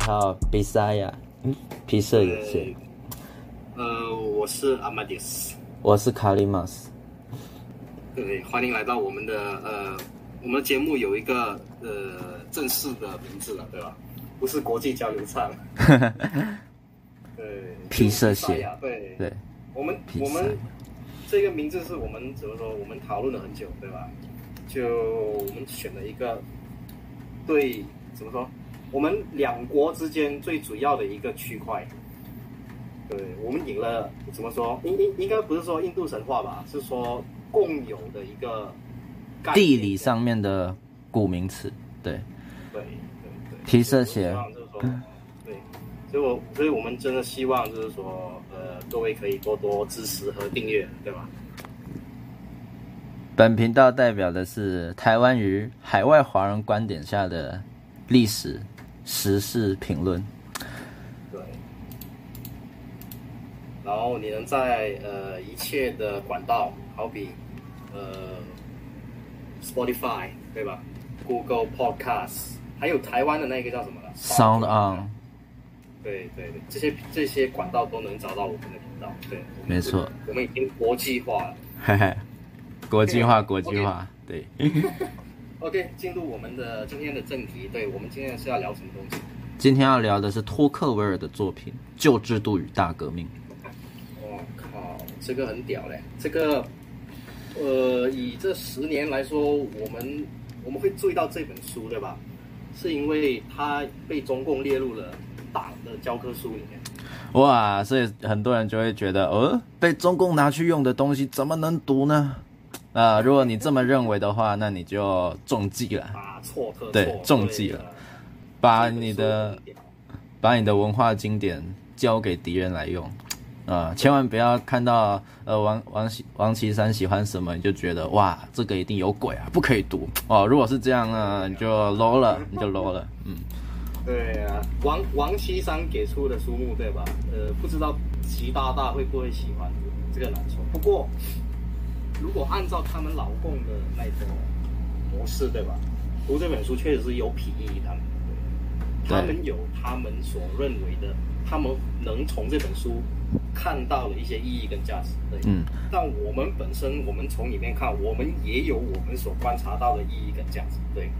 还有比赛呀，嗯，皮色有限。呃，我是阿马迪斯，我是卡里马斯。对，欢迎来到我们的呃，我们的节目有一个呃正式的名字了，对吧？不是国际交流场。对，皮色鞋。对对，我们我们这个名字是我们怎么说？我们讨论了很久，对吧？就我们选了一个对，怎么说？我们两国之间最主要的一个区块，对，我们赢了，怎么说？应应应该不是说印度神话吧？是说共有的一个地理上面的古名词，对，对对对，皮色鞋，对，所以我所以我们真的希望就是说，呃，各位可以多多支持和订阅，对吧？本频道代表的是台湾与海外华人观点下的历史。时事评论，对，然后你能在呃一切的管道，好比呃 Spotify 对吧？Google Podcast，还有台湾的那个叫什么了？Sound On，对对对，这些这些管道都能找到我们的频道，对，没错，我们已经国际化了，嘿嘿，国际化，国际化对。OK，进入我们的今天的正题。对，我们今天是要聊什么东西？今天要聊的是托克维尔的作品《旧制度与大革命》。我靠，这个很屌嘞！这个，呃，以这十年来说，我们我们会注意到这本书，对吧？是因为它被中共列入了党的教科书里面。哇，所以很多人就会觉得，呃，被中共拿去用的东西怎么能读呢？啊、呃，如果你这么认为的话，那你就中计了。大错特。对，中计了。把你的把你的文化经典交给敌人来用，啊、呃，千万不要看到呃王王王岐山喜欢什么，你就觉得哇，这个一定有鬼啊，不可以读哦。如果是这样呢，你就 low 了，你就 low 了。嗯，对啊，王王岐山给出的书目对吧？呃，不知道习大大会不会喜欢，这个难说。不过。如果按照他们老共的那种模式，对吧？读这本书确实是有裨益，他们对，他们有他们所认为的，他们能从这本书看到的一些意义跟价值，对。嗯。但我们本身，我们从里面看，我们也有我们所观察到的意义跟价值，对。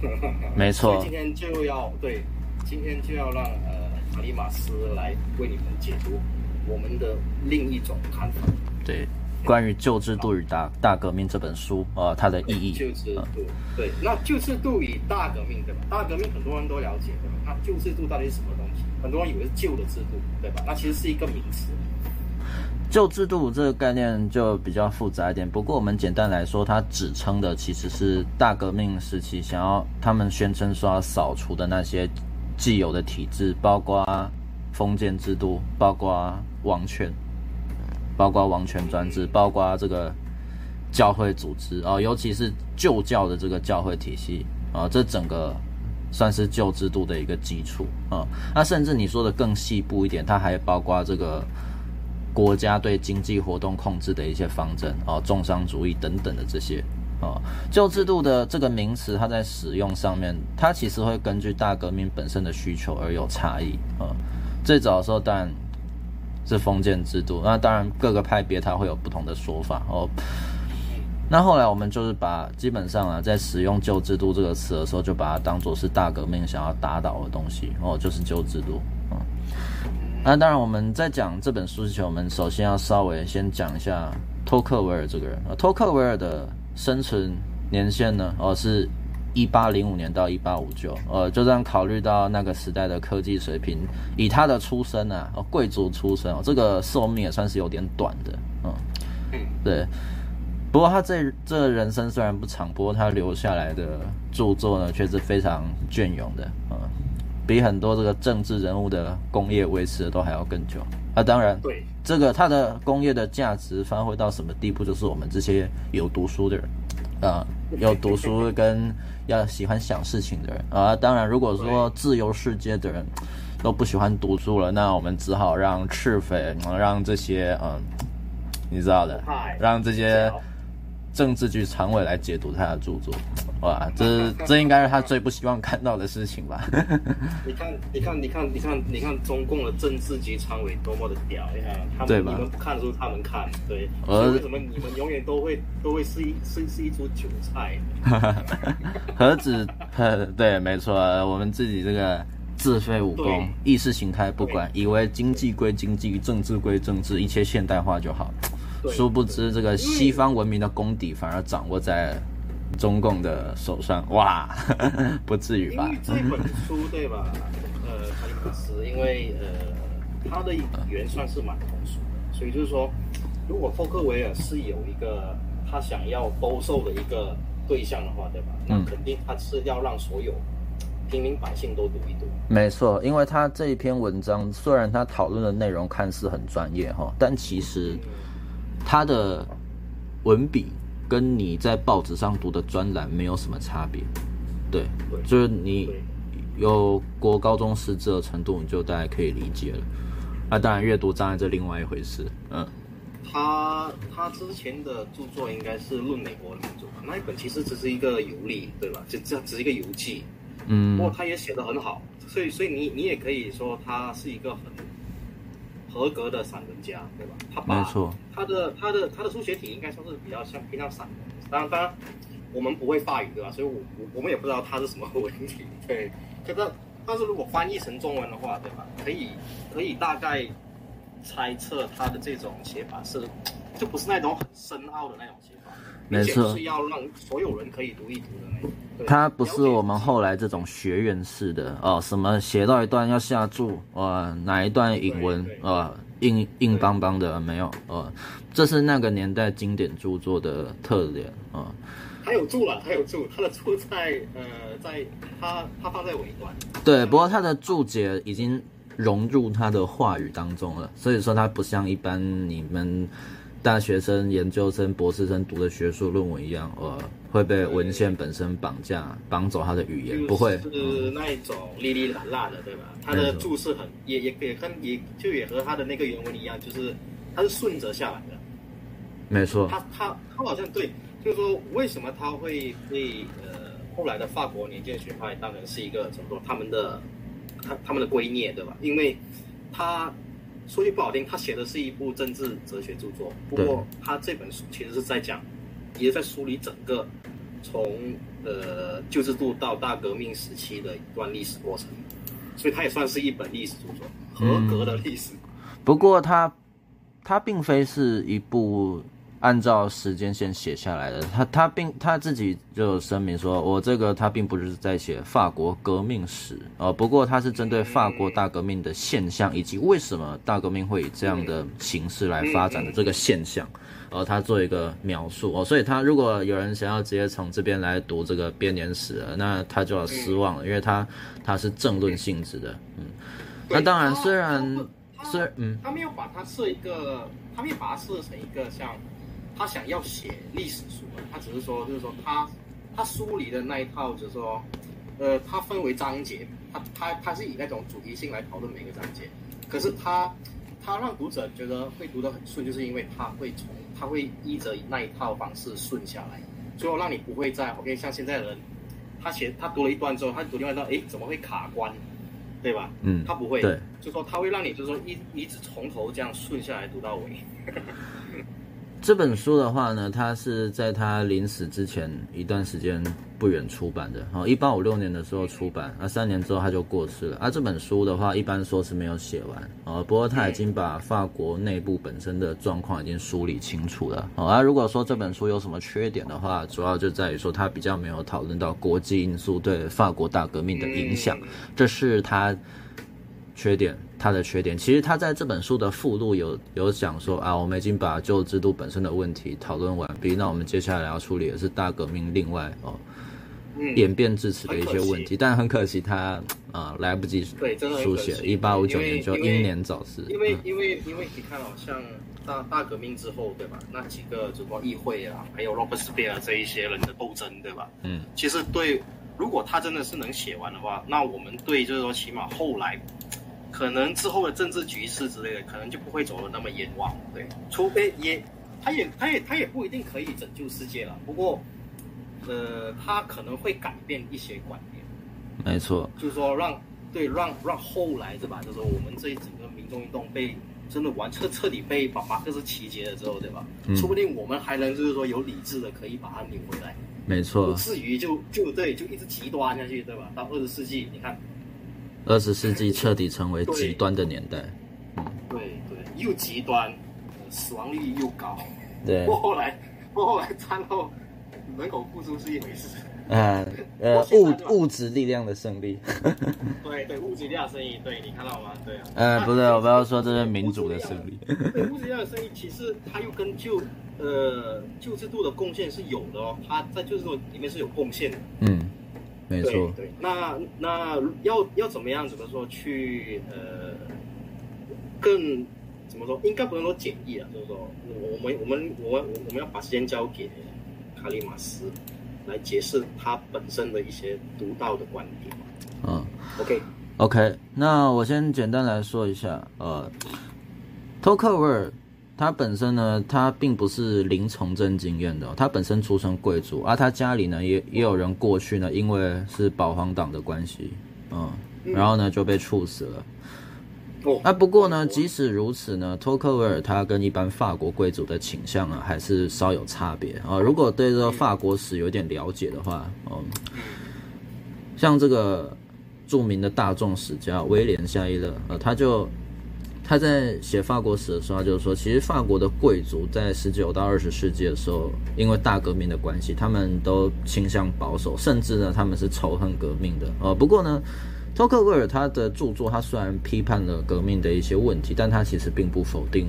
没错。所以今天就要对，今天就要让呃卡里马斯来为你们解读我们的另一种看法，对。关于《旧制度与大大革命》这本书，呃，它的意义。旧制度，对，那旧制度与大革命，对吧？大革命很多人都了解，对吧？那旧制度到底是什么东西？很多人以为是旧的制度，对吧？那其实是一个名词。旧制度这个概念就比较复杂一点，不过我们简单来说，它指称的其实是大革命时期想要他们宣称说要扫除的那些既有的体制，包括封建制度，包括王权。包括王权专制，包括这个教会组织啊、尤其是旧教的这个教会体系啊、这整个算是旧制度的一个基础啊、那甚至你说的更细部一点，它还包括这个国家对经济活动控制的一些方针啊、重商主义等等的这些啊。旧、制度的这个名词，它在使用上面，它其实会根据大革命本身的需求而有差异啊、最早的时候，当然。是封建制度，那当然各个派别它会有不同的说法哦。那后来我们就是把基本上啊，在使用“旧制度”这个词的时候，就把它当做是大革命想要打倒的东西哦，就是旧制度啊。那当然我们在讲这本书之前，我们首先要稍微先讲一下托克维尔这个人啊。托克维尔的生存年限呢，哦是。一八零五年到一八五九，呃，就这样考虑到那个时代的科技水平，以他的出身啊，哦，贵族出身哦，这个寿命也算是有点短的，嗯，对。不过他这这人生虽然不长，不过他留下来的著作呢，却是非常隽永的，嗯，比很多这个政治人物的功业维持的都还要更久。啊，当然，对这个他的工业的价值发挥到什么地步，就是我们这些有读书的人。啊，有读书跟要喜欢想事情的人。啊，当然，如果说自由世界的人都不喜欢读书了，那我们只好让赤匪，让这些嗯，你知道的，让这些政治局常委来解读他的著作，哇，这 这应该是他最不希望看到的事情吧？你看，你看，你看，你看，你看，中共的政治局常委多么的屌，你看他们？你们不看的时候他们看，对，所以为什么你们永远都会都会是一是是一株韭菜？何止？对，没错，我们自己这个自废武功，意识形态不管，以为经济归经济，政治归政治，一切现代化就好。殊不知，这个西方文明的功底反而掌握在中共的手上，哇，不至于吧？因为这本书对吧？呃，查理马斯，因为呃，他的语言算是蛮通俗的，所以就是说，如果霍克维尔是有一个他想要兜售的一个对象的话，对吧？那肯定他是要让所有平民百姓都读一读。没错，因为他这一篇文章虽然他讨论的内容看似很专业哈，但其实。他的文笔跟你在报纸上读的专栏没有什么差别，对，就是你有过高中识字的程度，你就大概可以理解了。那当然，阅读障碍这另外一回事。嗯，他他之前的著作应该是《论美国的民主》吧？那一本其实只是一个游历，对吧？就这只是一个游记。嗯，不过他也写得很好，所以所以你你也可以说他是一个很。合格的散文家，对吧？他把他的他的他的书写体应该算是比较像偏向散文。当然，当然我们不会法语，对吧？所以我我我们也不知道他是什么文体，对。可是但是如果翻译成中文的话，对吧？可以可以大概猜测他的这种写法是，就不是那种很深奥的那种写法，没错，是要让所有人可以读一读的那种。他不是我们后来这种学院式的哦，什么写到一段要下注，呃，哪一段引文，呃，硬硬邦邦的没有，呃，这是那个年代经典著作的特点啊。还有注了，还有注，他的注在呃，在他他放在尾端。对，不过他的注解已经融入他的话语当中了，所以说他不像一般你们。大学生、研究生、博士生读的学术论文一样，呃，会被文献本身绑架、绑走他的语言，不会是那一种哩哩啦啦的，对吧？他的注释很也也也跟也就也和他的那个原文一样，就是他是顺着下来的。没错，他他他好像对，就是说为什么他会被呃后来的法国年鉴学派当然是一个怎么说他们的他他们的圭臬，对吧？因为他。说句不好听，他写的是一部政治哲学著作。不过他这本书其实是在讲，也在梳理整个从呃旧制度到大革命时期的一段历史过程，所以他也算是一本历史著作，合格的历史。嗯、不过他他并非是一部。按照时间线写下来的，他他并他自己就声明说，我这个他并不是在写法国革命史，呃，不过他是针对法国大革命的现象以及为什么大革命会以这样的形式来发展的这个现象，呃，他做一个描述。哦，所以他如果有人想要直接从这边来读这个编年史，那他就要失望了，因为他他是政论性质的，嗯，那当然虽然是嗯，他没有把它设一个，他没有把它设成一个像。他想要写历史书，他只是说，就是说他他书里的那一套，就是说，呃，他分为章节，他他他是以那种主题性来讨论每个章节。可是他他让读者觉得会读得很顺，就是因为他会从他会依着那一套方式顺下来，最后让你不会在 OK 像现在的人，他写他读了一段之后，他读另外一段，哎，怎么会卡关，对吧？嗯，他不会，对，就说他会让你就是说一一直从头这样顺下来读到尾。这本书的话呢，它是在他临死之前一段时间不远出版的，哦，一八五六年的时候出版，啊，三年之后他就过世了。啊，这本书的话，一般说是没有写完，哦，不过他已经把法国内部本身的状况已经梳理清楚了。哦，啊，如果说这本书有什么缺点的话，主要就在于说它比较没有讨论到国际因素对法国大革命的影响，这是他。缺点，他的缺点，其实他在这本书的附录有有讲说啊，我们已经把旧制度本身的问题讨论完毕，那我们接下来要处理的是大革命另外哦，嗯、演变至此的一些问题，但很可惜他啊、呃、来不及书写，一八五九年就英年早逝。因为因为因为你看哦，像大大革命之后对吧，那几个什么议会啊，还有罗伯斯庇尔这一些人的斗争对吧？嗯，其实对，如果他真的是能写完的话，那我们对就是说起码后来。可能之后的政治局势之类的，可能就不会走的那么冤枉，对，除非也他也他也他也不一定可以拯救世界了，不过，呃，他可能会改变一些观念。没错，就是说让对让让后来对吧？就是说我们这一整个民众运动被真的完彻彻底被把马克思集结了之后，对吧？嗯，说不定我们还能就是说有理智的可以把它扭回来。没错，不至于就就对就一直极端下去，对吧？到二十世纪，你看，二十世纪彻底成为极端的年代。对对，对，又极端，死亡率又高。对，过后来过后来战后人口复苏是一回事。啊，呃，物物质力量的胜利。对对，物质力量的胜利，对，你看到吗？对啊。呃，不对，我不要说这是民主的胜利。对，物质力量的胜利，其实它又跟旧呃旧制度的贡献是有的哦，它在旧制度里面是有贡献的。嗯，没错。对，那那要要怎么样怎么说去呃更怎么说？应该不能说简易啊，就是说我们我们我们我们要把时间交给卡利马斯。来解释他本身的一些独到的观点。嗯，OK，OK，那我先简单来说一下，呃，托克维尔他本身呢，他并不是零从政经验的，他本身出身贵族，而、啊、他家里呢也也有人过去呢，因为是保皇党的关系，嗯，然后呢就被处死了。啊，不过呢，即使如此呢，托克维尔他跟一般法国贵族的倾向啊，还是稍有差别啊。如果对这个法国史有点了解的话，嗯，像这个著名的大众史家威廉夏伊勒，呃，他就他在写法国史的时候，就是说，其实法国的贵族在十九到二十世纪的时候，因为大革命的关系，他们都倾向保守，甚至呢，他们是仇恨革命的。呃，不过呢。托克维尔他的著作，他虽然批判了革命的一些问题，但他其实并不否定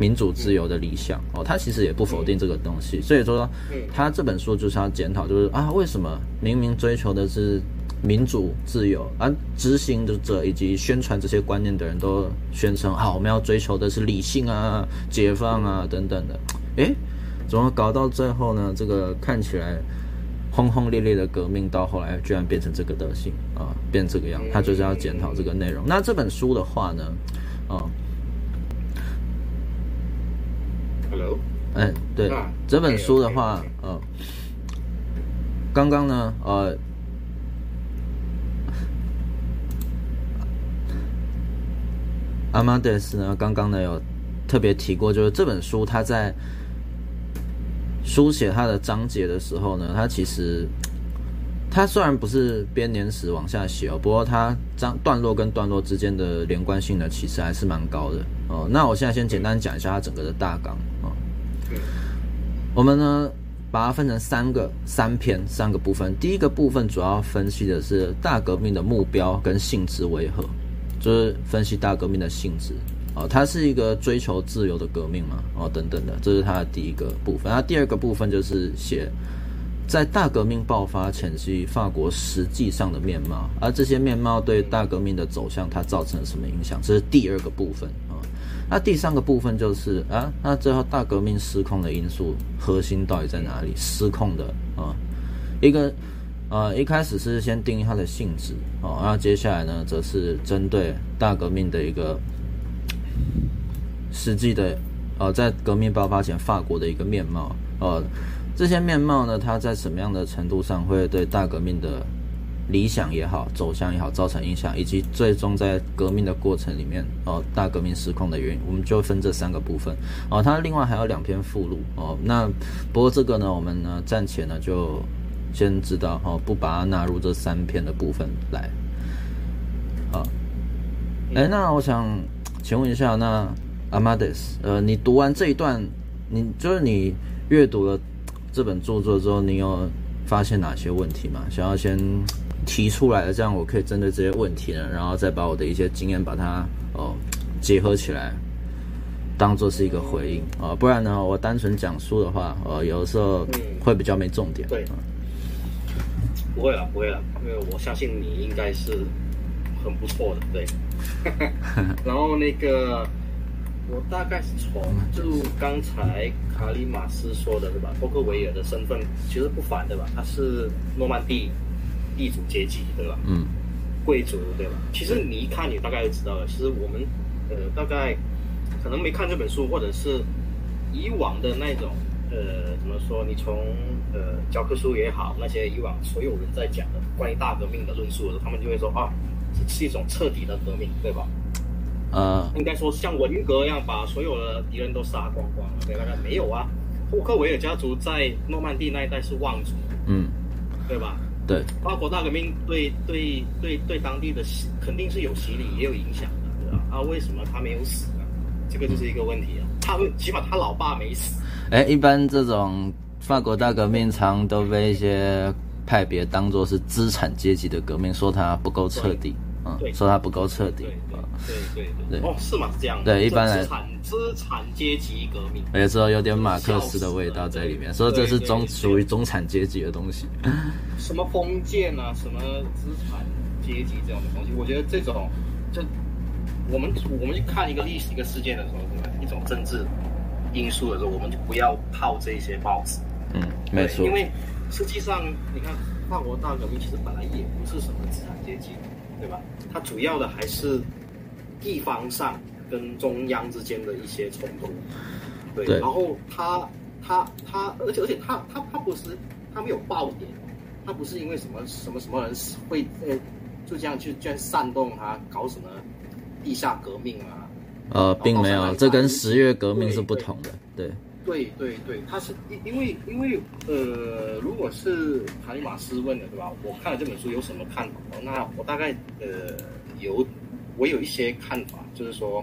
民主自由的理想哦，他其实也不否定这个东西。所以说，他这本书就是要检讨，就是啊，为什么明明追求的是民主自由，而、啊、执行者以及宣传这些观念的人都宣称好，我们要追求的是理性啊、解放啊等等的，诶，怎么搞到最后呢？这个看起来。轰轰烈烈的革命到后来居然变成这个德性啊，变这个样，他就是要检讨这个内容。那这本书的话呢，啊，Hello，哎，对，这本书的话，呃，刚刚呢，呃，阿马德斯呢，刚刚呢有特别提过，就是这本书他在。书写他的章节的时候呢，他其实他虽然不是编年史往下写哦，不过他章段落跟段落之间的连贯性呢，其实还是蛮高的哦。那我现在先简单讲一下他整个的大纲哦。我们呢把它分成三个三篇三个部分，第一个部分主要分析的是大革命的目标跟性质为何，就是分析大革命的性质。哦，它是一个追求自由的革命嘛？哦，等等的，这是它的第一个部分。那第二个部分就是写在大革命爆发前夕法国实际上的面貌，而这些面貌对大革命的走向它造成了什么影响？这是第二个部分啊。那第三个部分就是啊，那最后大革命失控的因素核心到底在哪里？失控的啊，一个呃，一开始是先定义它的性质哦，那接下来呢，则是针对大革命的一个。实际的，呃，在革命爆发前，法国的一个面貌，呃，这些面貌呢，它在什么样的程度上会对大革命的理想也好、走向也好造成影响，以及最终在革命的过程里面，哦、呃，大革命失控的原因，我们就分这三个部分。哦、它另外还有两篇附录，哦、那不过这个呢，我们呢暂且呢就先知道，哦、呃，不把它纳入这三篇的部分来。好，哎，那我想请问一下，那。阿马德斯，呃，你读完这一段，你就是你阅读了这本著作之后，你有发现哪些问题吗？想要先提出来的，这样我可以针对这些问题呢，然后再把我的一些经验把它哦结合起来，当做是一个回应啊、哦，不然呢，我单纯讲书的话，呃，有的时候会比较没重点。对，不会了，不会了，因为我相信你应该是很不错的，对。然后那个。我大概是从就刚才卡里马斯说的对吧？托克维尔的身份其实不凡对吧？他是诺曼底地主阶级对吧？嗯，贵族对吧？其实你一看你大概就知道了。其实我们呃大概可能没看这本书，或者是以往的那种呃，怎么说？你从呃教科书也好，那些以往所有人在讲的关于大革命的论述的时候，他们就会说啊，这是一种彻底的革命，对吧？呃，应该说像文革一样，把所有的敌人都杀光光了，对吧？没有啊，霍克维尔家族在诺曼底那一带是望族，嗯，对吧？对，法国大革命对对对对当地的肯定是有洗礼，也有影响的，对吧？啊，为什么他没有死呢？这个就是一个问题啊。他们起码他老爸没死。哎，一般这种法国大革命常都被一些派别当做是资产阶级的革命，说它不够彻底，嗯，说它不够彻底。对对对，对哦，是吗？是这样。对，一般来资产资产阶级革命，也知道有点马克思的味道在里面，所以这是中属于中产阶级的东西。什么封建啊，什么资产阶级这种的东西，我觉得这种，就我们我们去看一个历史一个事件的时候，一种政治因素的时候，我们就不要套这些帽子。嗯，没错。因为实际上，你看法国大革命其实本来也不是什么资产阶级，对吧？它主要的还是。地方上跟中央之间的一些冲突，对，对，然后他他他，而且而且他他他不是他没有爆点，他不是因为什么什么什么人会呃就这样去这样煽动他搞什么地下革命啊？呃，并没有，这跟十月革命是不同的，对对对对，他是因因为因为呃，如果是卡利马斯问的对吧？我看了这本书有什么看法？那我大概呃有。我有一些看法，就是说，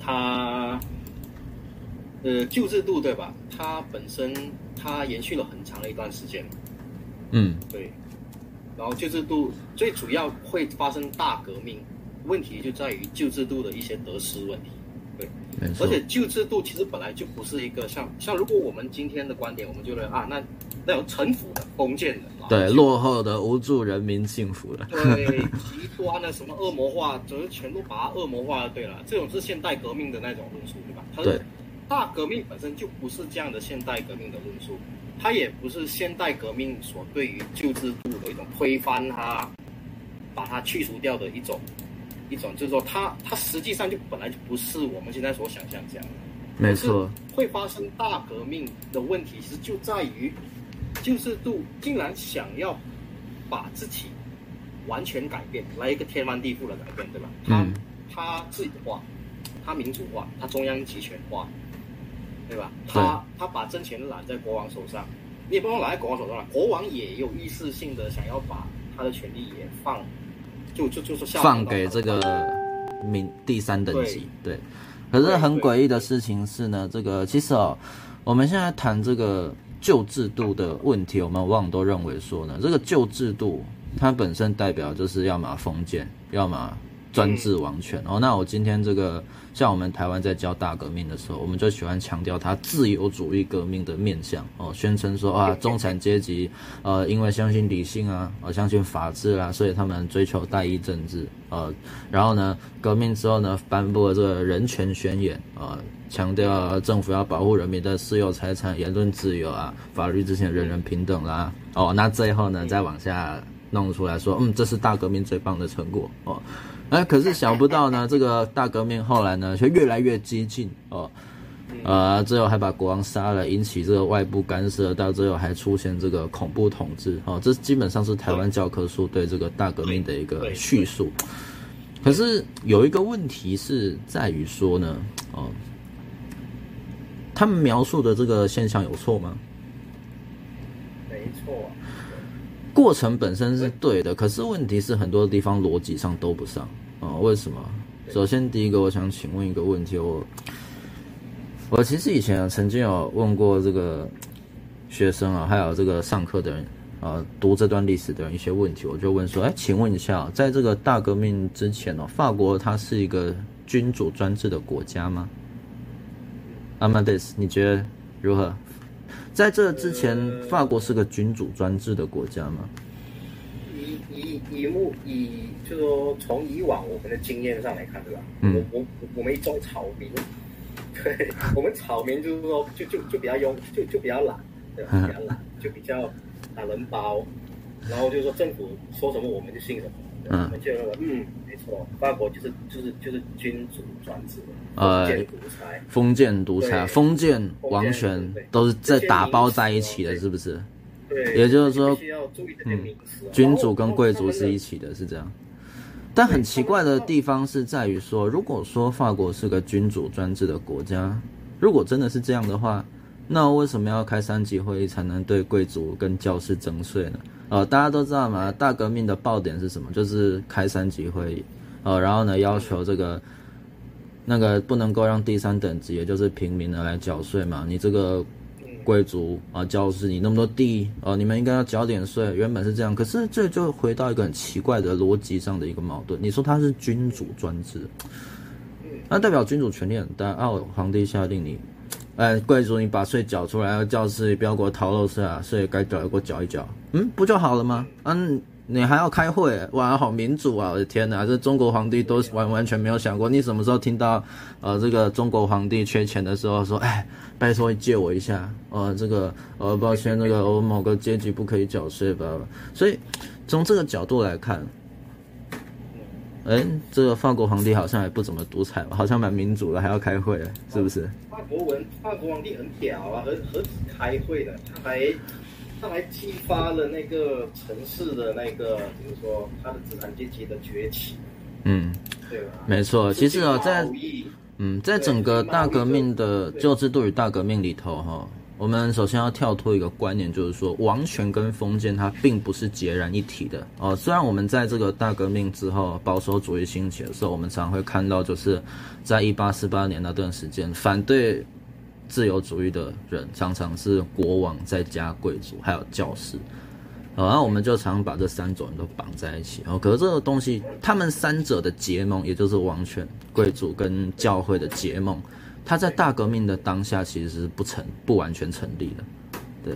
它，呃，旧制度对吧？它本身它延续了很长的一段时间，嗯，对。然后旧制度最主要会发生大革命，问题就在于旧制度的一些得失问题，对。而且旧制度其实本来就不是一个像像如果我们今天的观点，我们就认为啊，那那种臣服的封建的。对，落后的无助人民幸福的。对，极端的什么恶魔化，就是全部把它恶魔化了。对了，这种是现代革命的那种论述，对吧？对。大革命本身就不是这样的现代革命的论述，它也不是现代革命所对于旧制度的一种推翻它，把它去除掉的一种一种，就是说它它实际上就本来就不是我们现在所想象这样的。没错。会发生大革命的问题，其实就在于。旧制度竟然想要把自己完全改变，来一个天翻地覆的改变，对吧？他、嗯、他自己化，他民主化，他中央集权化，对吧？他他把政权揽在国王手上，你也不能揽在国王手上了。国王也有意识性的想要把他的权力也放，就就就是下放给这个民第三等级，对。对可是很诡异的事情是呢，这个其实哦，我们现在谈这个。旧制度的问题，我们往往都认为说呢，这个旧制度它本身代表就是要么封建，要么专制王权。哦，那我今天这个像我们台湾在教大革命的时候，我们就喜欢强调它自由主义革命的面向哦，宣称说啊，中产阶级呃，因为相信理性啊，呃，相信法治啊，所以他们追求代议政治呃，然后呢，革命之后呢，颁布了这个人权宣言啊。呃强调政府要保护人民的私有财产、言论自由啊，法律之前人人平等啦。哦，那最后呢，再往下弄出来说，嗯，这是大革命最棒的成果哦。哎，可是想不到呢，这个大革命后来呢，却越来越激进哦。呃，最后还把国王杀了，引起这个外部干涉，到最后还出现这个恐怖统治哦。这基本上是台湾教科书对这个大革命的一个叙述。可是有一个问题是在于说呢，哦。他们描述的这个现象有错吗？没错，过程本身是对的，可是问题是很多地方逻辑上都不上啊、哦？为什么？首先，第一个，我想请问一个问题，我我其实以前曾经有问过这个学生啊，还有这个上课的人啊，读这段历史的人一些问题，我就问说，哎，请问一下，在这个大革命之前呢、哦，法国它是一个君主专制的国家吗？阿曼迪斯，你觉得如何？在这之前，法国是个君主专制的国家吗？以以以目以，就是说从以往我们的经验上来看，对吧？嗯。我我我们一种草民，对，我们草民就是说，就就就比较庸，就就比较懒，对吧？比较懒，就比较懒人包，然后就是说政府说什么我们就信什么，嗯，就嗯，没错，法国就是就是就是君主专制，呃，封建独裁，封建王权都是在打包在一起的，是不是？对，也就是说，嗯，君主跟贵族是一起的，是这样。但很奇怪的地方是在于说，如果说法国是个君主专制的国家，如果真的是这样的话，那为什么要开三级会议才能对贵族跟教士征税呢？呃，大家都知道嘛，大革命的爆点是什么？就是开三级会议，呃，然后呢，要求这个那个不能够让第三等级，也就是平民呢来缴税嘛。你这个贵族啊、教士，你那么多地，呃，你们应该要缴点税。原本是这样，可是这就回到一个很奇怪的逻辑上的一个矛盾。你说他是君主专制，那代表君主权力很大，啊，皇帝下令你。哎，贵族，你把税缴出来，教室不要给我逃漏税啊，税该缴的给我缴一缴，嗯，不就好了吗？嗯，你还要开会，哇，好民主啊！我的天哪，这中国皇帝都完完全没有想过。你什么时候听到，呃，这个中国皇帝缺钱的时候说，哎，拜托你借我一下，呃，这个，呃，抱歉，那个我某个阶级不可以缴税吧？所以从这个角度来看。哎，这个法国皇帝好像也不怎么独裁吧，好像蛮民主的，还要开会，是不是？法国文，法国皇帝很屌啊，何何止开会的，他还他还激发了那个城市的那个，比如说他的资产阶级的崛起。嗯，对吧？没错，其实啊，在嗯，在整个大革命的旧制度与大革命里头，哈。我们首先要跳脱一个观念，就是说王权跟封建它并不是截然一体的哦。虽然我们在这个大革命之后保守主义兴起的时候，我们常会看到，就是在一八四八年那段时间，反对自由主义的人常常是国王再加贵族还有教士，然后我们就常把这三种人都绑在一起哦。可是这个东西，他们三者的结盟，也就是王权、贵族跟教会的结盟。他在大革命的当下其实是不成不完全成立的，对。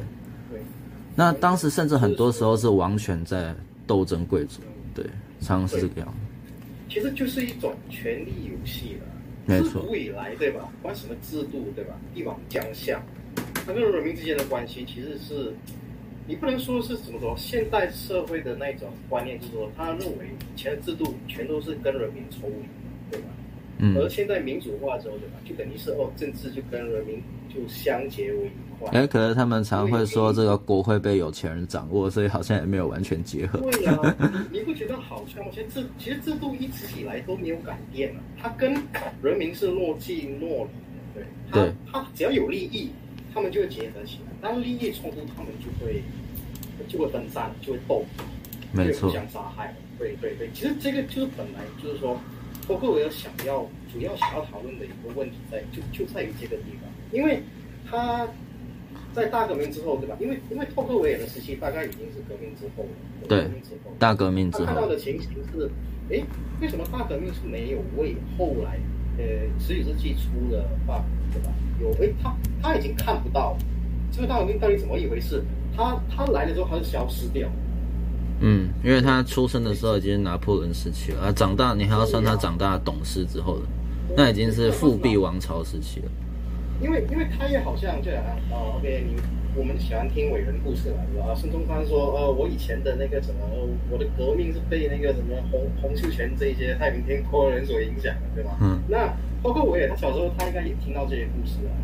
那当时甚至很多时候是王权在斗争贵族，对，常常是这个样子。其实就是一种权力游戏了。没错。自古以来，对吧？不管什么制度，对吧？帝王将相，他跟人民之间的关系，其实是你不能说是怎么说。现代社会的那种观念就是说，他认为以前的制度全都是跟人民抽离，对吧？嗯，而现在民主化之后，对吧？就等于是哦，政治就跟人民就相结为一块。哎，可是他们常会说这个国会被有钱人掌握，所以好像也没有完全结合。对啊，你你不觉得好像现在制其实制度一直以来都没有改变啊，它跟人民是若即若离的，对。对。他只要有利益，他们就会结合起来；当利益冲突，他们就会就会分散，就会斗，没错，互相杀害。对对对，其实这个就是本来就是说。托克维尔想要主要想要讨论的一个问题在就就在于这个地方，因为他在大革命之后，对吧？因为因为托克维尔的时期大概已经是革命之后了，对，大革命之后，他看到的情形是，哎，为什么大革命是没有为后来呃十九世纪初的法国，对吧？有哎，他他已经看不到这个大革命到底怎么一回事，他他来了之后他就消失掉。嗯，因为他出生的时候已经是拿破仑时期了，啊，长大你还要算他长大懂事之后的，那已经是复辟王朝时期了。因为因为他也好像这样啊，哦，OK，你我们喜欢听伟人故事嘛，对吧？孙中山说，呃，我以前的那个什么，我的革命是被那个什么洪洪秀全这些太平天国人所影响的，对吧？嗯。那包括我也，他小时候他应该也听到这些故事啊，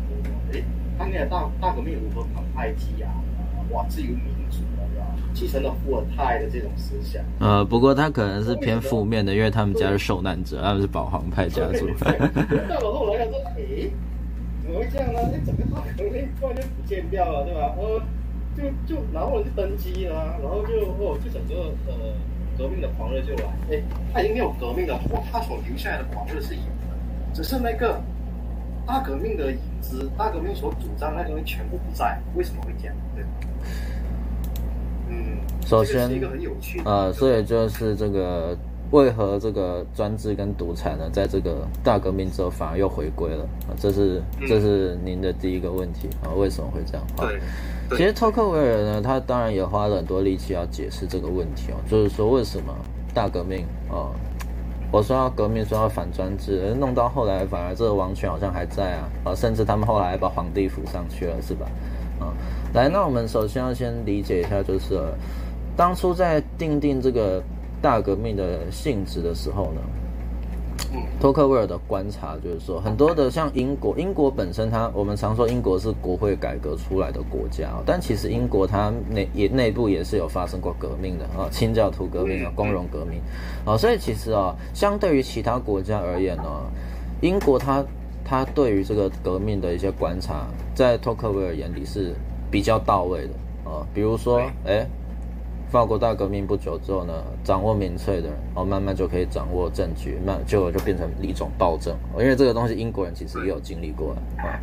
哎，他那个大大革命如何抗埃及啊，哇，自由民主。继承了伏尔泰的这种思想，呃，不过他可能是偏负面的，因为他们家是受难者，他们是保皇派家族。到了后来他说，哎，怎么会这样呢？哎，整个大革命突然就不见掉了，对吧？呃，就就然后就登基了，然后就哦，就整个呃革命的狂热就来，哎，他已经没有革命了，不过他所留下来的狂热是有的，只是那个大革命的影子，大革命所主张那个东西全部不在，为什么会这样？对。首先，呃，所以就是这个为何这个专制跟独裁呢，在这个大革命之后反而又回归了啊？这是这是您的第一个问题啊？为什么会这样？对，其实托克维尔呢，他当然也花了很多力气要解释这个问题哦，就是说为什么大革命啊，我说要革命，说要反专制，弄到后来反而这个王权好像还在啊啊，甚至他们后来还把皇帝扶上去了，是吧？啊，来，那我们首先要先理解一下，就是。当初在定定这个大革命的性质的时候呢，托克维尔的观察就是说，很多的像英国，英国本身它，我们常说英国是国会改革出来的国家，但其实英国它内也内部也是有发生过革命的啊，清教徒革命啊，光荣革命啊，所以其实啊，相对于其他国家而言呢，英国它它对于这个革命的一些观察，在托克维尔眼里是比较到位的啊，比如说哎。法国大革命不久之后呢，掌握民粹的人，哦，慢慢就可以掌握政局，慢就就变成一种暴政。因为这个东西英国人其实也有经历过啊。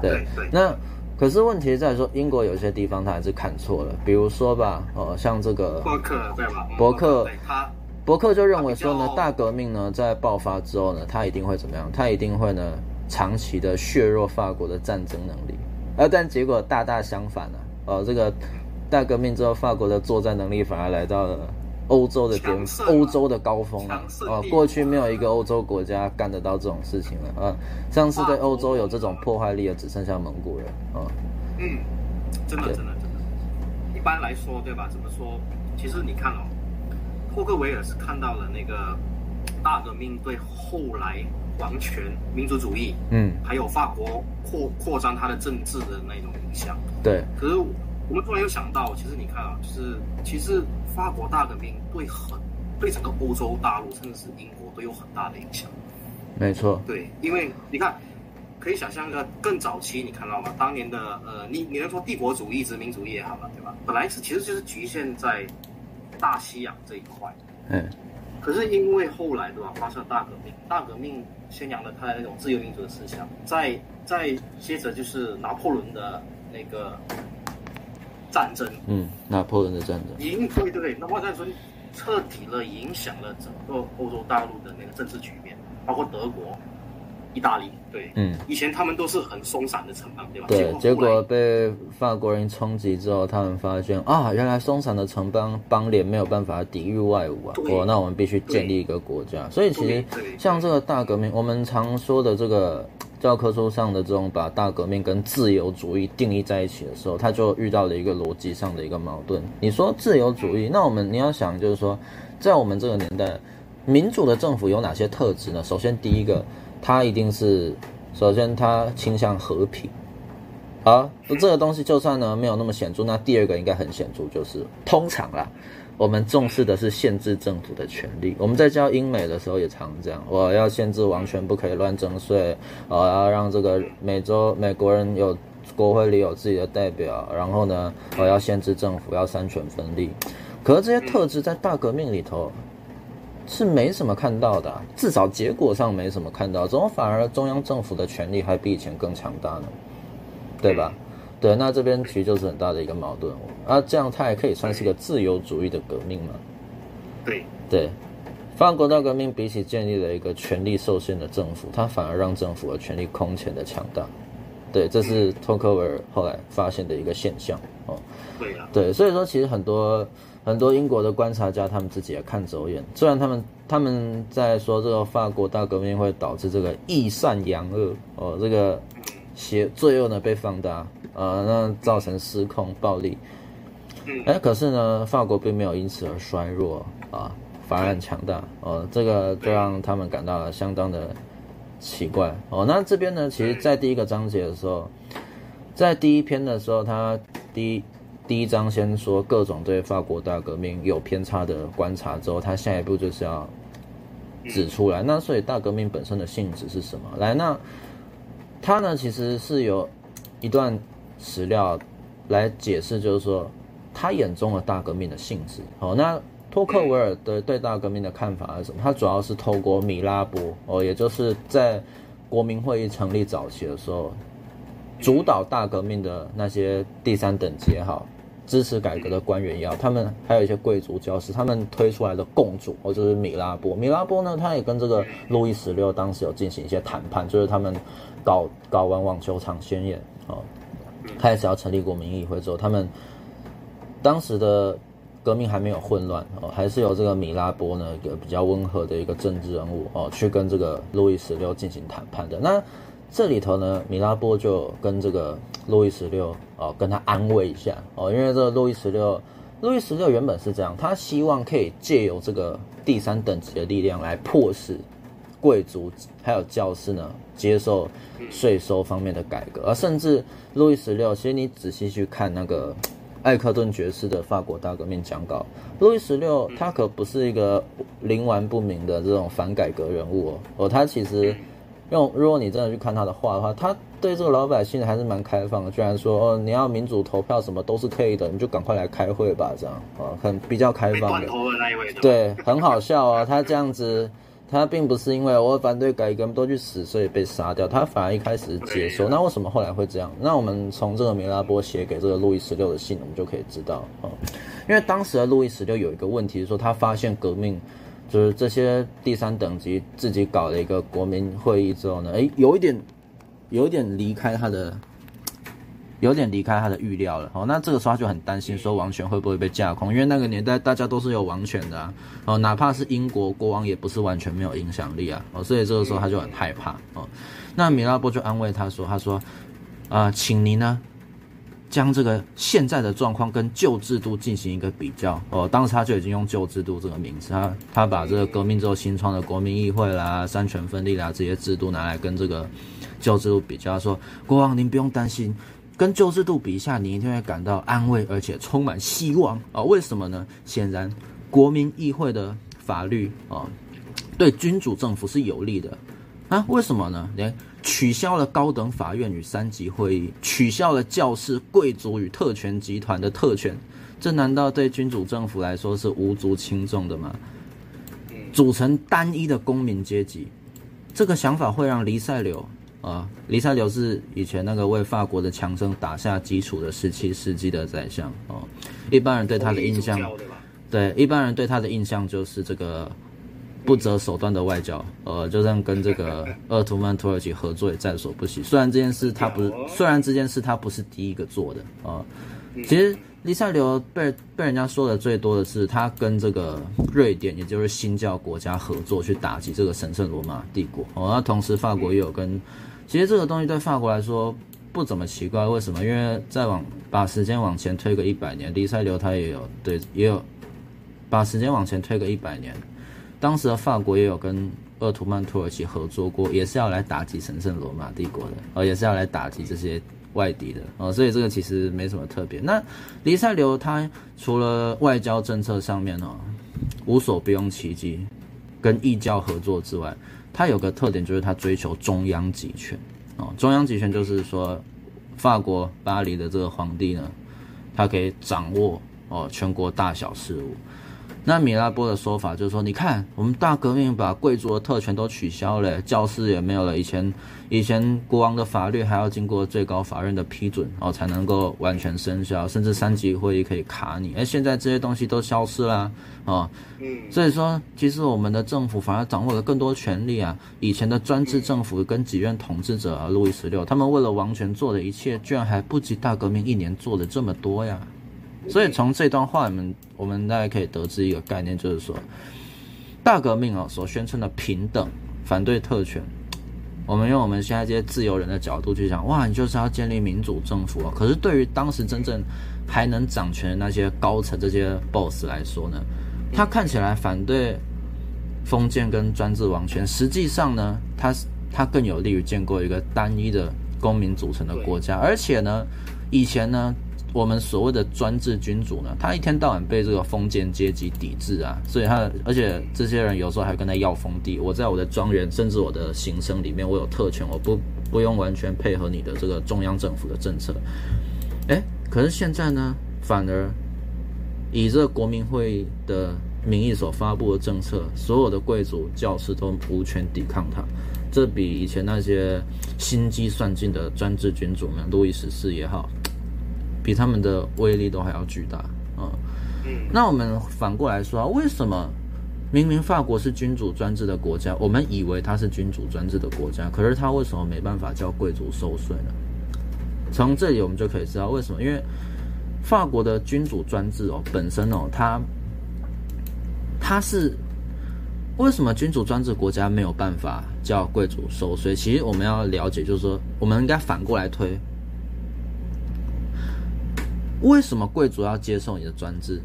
对，那可是问题在说，英国有些地方他还是看错了，比如说吧，哦，像这个伯克对吧？伯克，他伯克就认为说呢，大革命呢在爆发之后呢，他一定会怎么样？他一定会呢长期的削弱法国的战争能力，而但结果大大相反了，哦，这个。大革命之后，法国的作战能力反而来到了欧洲的巅峰，欧洲的高峰啊！哦，过去没有一个欧洲国家干得到这种事情了啊！上次对欧洲有这种破坏力的，只剩下蒙古人啊！嗯，真的，真的，真的。一般来说，对吧？怎么说？其实你看哦，霍克维尔是看到了那个大革命对后来王权、民族主义，嗯，还有法国扩扩张它的政治的那种影响。对，可是。我们突然又想到，其实你看啊，就是其实法国大革命对很对整个欧洲大陆，甚至是英国都有很大的影响。没错。对，因为你看，可以想象一个更早期，你看到吗？当年的呃，你你能说帝国主义、殖民主义也好了，对吧？本来是其实就是局限在大西洋这一块。嗯。可是因为后来对吧，发生了大革命，大革命宣扬了他的那种自由民主的思想，再再接着就是拿破仑的那个。战争，嗯，拿破仑的战争，影对对对，拿破仑战争彻底了影响了整个欧洲大陆的那个政治局面，包括德国、意大利，对，嗯，以前他们都是很松散的城邦，对吧？对，结果被法国人冲击之后，他们发现啊，原来松散的城邦邦联没有办法抵御外侮啊，哦，那我们必须建立一个国家。所以其实像这个大革命，我们常说的这个。教科书上的这种把大革命跟自由主义定义在一起的时候，他就遇到了一个逻辑上的一个矛盾。你说自由主义，那我们你要想就是说，在我们这个年代，民主的政府有哪些特质呢？首先，第一个，它一定是首先它倾向和平。啊，这个东西就算呢没有那么显著，那第二个应该很显著，就是通常啦。我们重视的是限制政府的权利。我们在教英美的时候也常这样，我要限制王权不可以乱征税，我要让这个美洲美国人有国会里有自己的代表，然后呢，我要限制政府，要三权分立。可是这些特质在大革命里头是没什么看到的，至少结果上没什么看到，怎么反而中央政府的权力还比以前更强大呢？对吧？对，那这边其实就是很大的一个矛盾。啊，这样它也可以算是一个自由主义的革命嘛？对对，法国大革命比起建立了一个权力受限的政府，它反而让政府的权力空前的强大。对，这是托克维尔后来发现的一个现象。哦，对啊，对，所以说其实很多很多英国的观察家他们自己也看走眼，虽然他们他们在说这个法国大革命会导致这个易善扬恶哦，这个邪罪恶呢被放大。呃，那造成失控、暴力。哎，可是呢，法国并没有因此而衰弱啊，反而很强大。哦，这个就让他们感到了相当的奇怪。哦，那这边呢，其实，在第一个章节的时候，在第一篇的时候，他第一第一章先说各种对法国大革命有偏差的观察之后，他下一步就是要指出来。那所以大革命本身的性质是什么？来，那他呢，其实是有一段。史料来解释，就是说他眼中的大革命的性质。好，那托克维尔的对大革命的看法是什么？他主要是透过米拉波哦，也就是在国民会议成立早期的时候，主导大革命的那些第三等级也好，支持改革的官员也好，他们还有一些贵族教师，他们推出来的共主哦，就是米拉波。米拉波呢，他也跟这个路易十六当时有进行一些谈判，就是他们搞搞完网球场宣言哦。开始要成立国民议会之后，他们当时的革命还没有混乱哦，还是有这个米拉波呢，一个比较温和的一个政治人物哦，去跟这个路易十六进行谈判的。那这里头呢，米拉波就跟这个路易十六哦，跟他安慰一下。哦，因为这个路易十六路易十六原本是这样，他希望可以借由这个第三等级的力量来迫使贵族还有教士呢接受税收方面的改革，而甚至路易十六，其实你仔细去看那个艾克顿爵士的法国大革命讲稿，路易十六他可不是一个冥顽不明的这种反改革人物哦，哦，他其实用如果你真的去看他的话的话，他对这个老百姓还是蛮开放的，居然说哦，你要民主投票什么都是可以的，你就赶快来开会吧，这样啊，很比较开放的，对，很好笑啊，他这样子。他并不是因为我反对改革都去死，所以被杀掉。他反而一开始接受。那为什么后来会这样？那我们从这个梅拉波写给这个路易十六的信，我们就可以知道啊。因为当时的路易十六有一个问题，是说他发现革命就是这些第三等级自己搞了一个国民会议之后呢，诶，有一点，有点离开他的。有点离开他的预料了哦，那这个时候他就很担心说王权会不会被架空，因为那个年代大家都是有王权的啊，哦，哪怕是英国国王也不是完全没有影响力啊，哦，所以这个时候他就很害怕哦。那米拉波就安慰他说：“他说，啊、呃，请您呢将这个现在的状况跟旧制度进行一个比较哦。当时他就已经用旧制度这个名字，他他把这个革命之后新创的国民议会啦、三权分立啦这些制度拿来跟这个旧制度比较，说国王您不用担心。”跟旧制度比一下，你一定会感到安慰，而且充满希望啊！为什么呢？显然，国民议会的法律啊，对君主政府是有利的啊！为什么呢？连取消了高等法院与三级会议，取消了教士、贵族与特权集团的特权，这难道对君主政府来说是无足轻重的吗？组成单一的公民阶级，这个想法会让黎塞留。啊，黎塞留是以前那个为法国的强盛打下基础的十七世纪的宰相哦。一般人对他的印象，对一般人对他的印象就是这个不择手段的外交，呃，就算跟这个 鄂图曼土耳其合作也在所不惜。虽然这件事他不是，虽然这件事他不是第一个做的啊。其实黎塞留被被人家说的最多的是他跟这个瑞典，也就是新教国家合作去打击这个神圣罗马帝国哦。那同时法国也有跟。其实这个东西对法国来说不怎么奇怪，为什么？因为再往把时间往前推个一百年，黎塞留他也有对，也有把时间往前推个一百年，当时的法国也有跟鄂图曼土耳其合作过，也是要来打击神圣罗马帝国的，哦，也是要来打击这些外敌的，哦，所以这个其实没什么特别。那黎塞留他除了外交政策上面哦，无所不用其极，跟异教合作之外。他有个特点，就是他追求中央集权，哦，中央集权就是说，法国巴黎的这个皇帝呢，他可以掌握哦全国大小事务。那米拉波的说法就是说，你看我们大革命把贵族的特权都取消了，教士也没有了。以前以前国王的法律还要经过最高法院的批准哦才能够完全生效，甚至三级会议可以卡你。而现在这些东西都消失了啊，哦，所以说其实我们的政府反而掌握了更多权力啊。以前的专制政府跟几任统治者啊，路易十六他们为了王权做的一切，居然还不及大革命一年做的这么多呀。所以从这段话里面，我们大家可以得知一个概念，就是说，大革命啊所宣称的平等、反对特权，我们用我们现在这些自由人的角度去讲，哇，你就是要建立民主政府啊。可是对于当时真正还能掌权的那些高层、这些 boss 来说呢，他看起来反对封建跟专制王权，实际上呢，他他更有利于建构一个单一的公民组成的国家，而且呢，以前呢。我们所谓的专制君主呢，他一天到晚被这个封建阶级抵制啊，所以他而且这些人有时候还跟他要封地。我在我的庄园，甚至我的行省里面，我有特权，我不不用完全配合你的这个中央政府的政策。诶，可是现在呢，反而以这个国民会的名义所发布的政策，所有的贵族、教士都无权抵抗他。这比以前那些心机算尽的专制君主们，路易十四也好。比他们的威力都还要巨大啊！嗯，那我们反过来说啊，为什么明明法国是君主专制的国家，我们以为它是君主专制的国家，可是它为什么没办法叫贵族收税呢？从这里我们就可以知道为什么，因为法国的君主专制哦，本身哦，它它是为什么君主专制国家没有办法叫贵族收税？其实我们要了解，就是说，我们应该反过来推。为什么贵族要接受你的专制？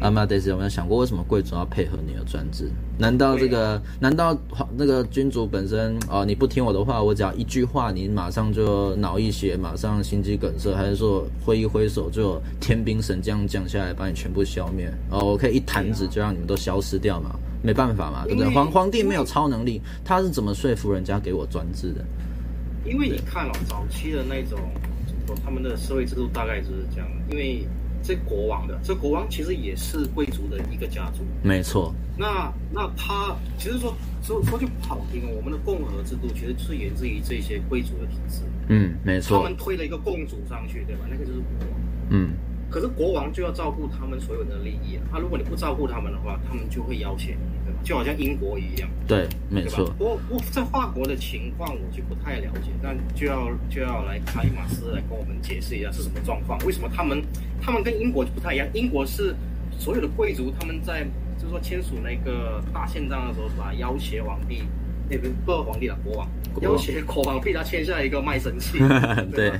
阿玛德斯有没有想过，为什么贵族要配合你的专制？难道这个？难道那个君主本身哦？你不听我的话，我只要一句话，你马上就脑溢血，马上心肌梗塞，还是说挥一挥手就有天兵神将降下来把你全部消灭？哦，我可以一弹指就让你们都消失掉嘛？没办法嘛，对不对？皇皇帝没有超能力，他是怎么说服人家给我专制的？因为你看了、哦、早期的那种，他们的社会制度大概就是这样，因为。这国王的，这国王其实也是贵族的一个家族，没错。那那他其实说说说句不好听，我们的共和制度其实是源自于这些贵族的体制。嗯，没错。他们推了一个共主上去，对吧？那个就是国王。嗯。可是国王就要照顾他们所有的利益啊！他如果你不照顾他们的话，他们就会要挟你？就好像英国一样。对，没错。我我在法国的情况我就不太了解，但就要就要来卡里马斯来跟我们解释一下是什么状况？为什么他们他们跟英国就不太一样？英国是所有的贵族他们在就是说签署那个大宪章的时候，是吧？要挟皇帝。那边不是皇帝了，国王要挟国王，被他签下一个卖身契。对，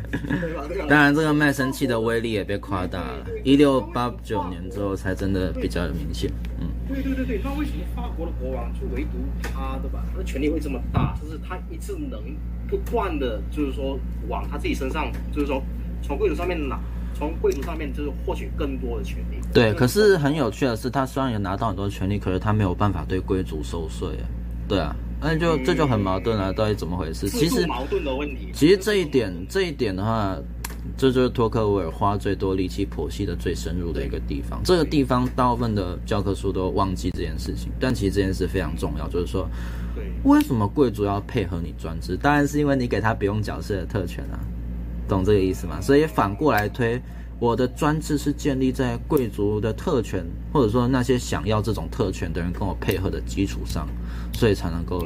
当然这个卖身契的威力也被夸大了。一六八九年之后才真的比较有明显。嗯，对对对对，那为什么法国的国王就唯独他的吧？他的权力会这么大，就是他一次能不断的，就是说往他自己身上，就是说从贵族上面拿，从贵族上面就是获取更多的权力。对，可是很有趣的是，他虽然有拿到很多权力，可是他没有办法对贵族收税。对啊。那就这就很矛盾了，到底怎么回事？其实矛盾的问题。其实这一点，这一点的话，这就是托克维尔花最多力气剖析的最深入的一个地方。这个地方大部分的教科书都忘记这件事情，但其实这件事非常重要，就是说，为什么贵族要配合你专制？当然是因为你给他不用缴税的特权啊，懂这个意思吗？所以反过来推。我的专制是建立在贵族的特权，或者说那些想要这种特权的人跟我配合的基础上，所以才能够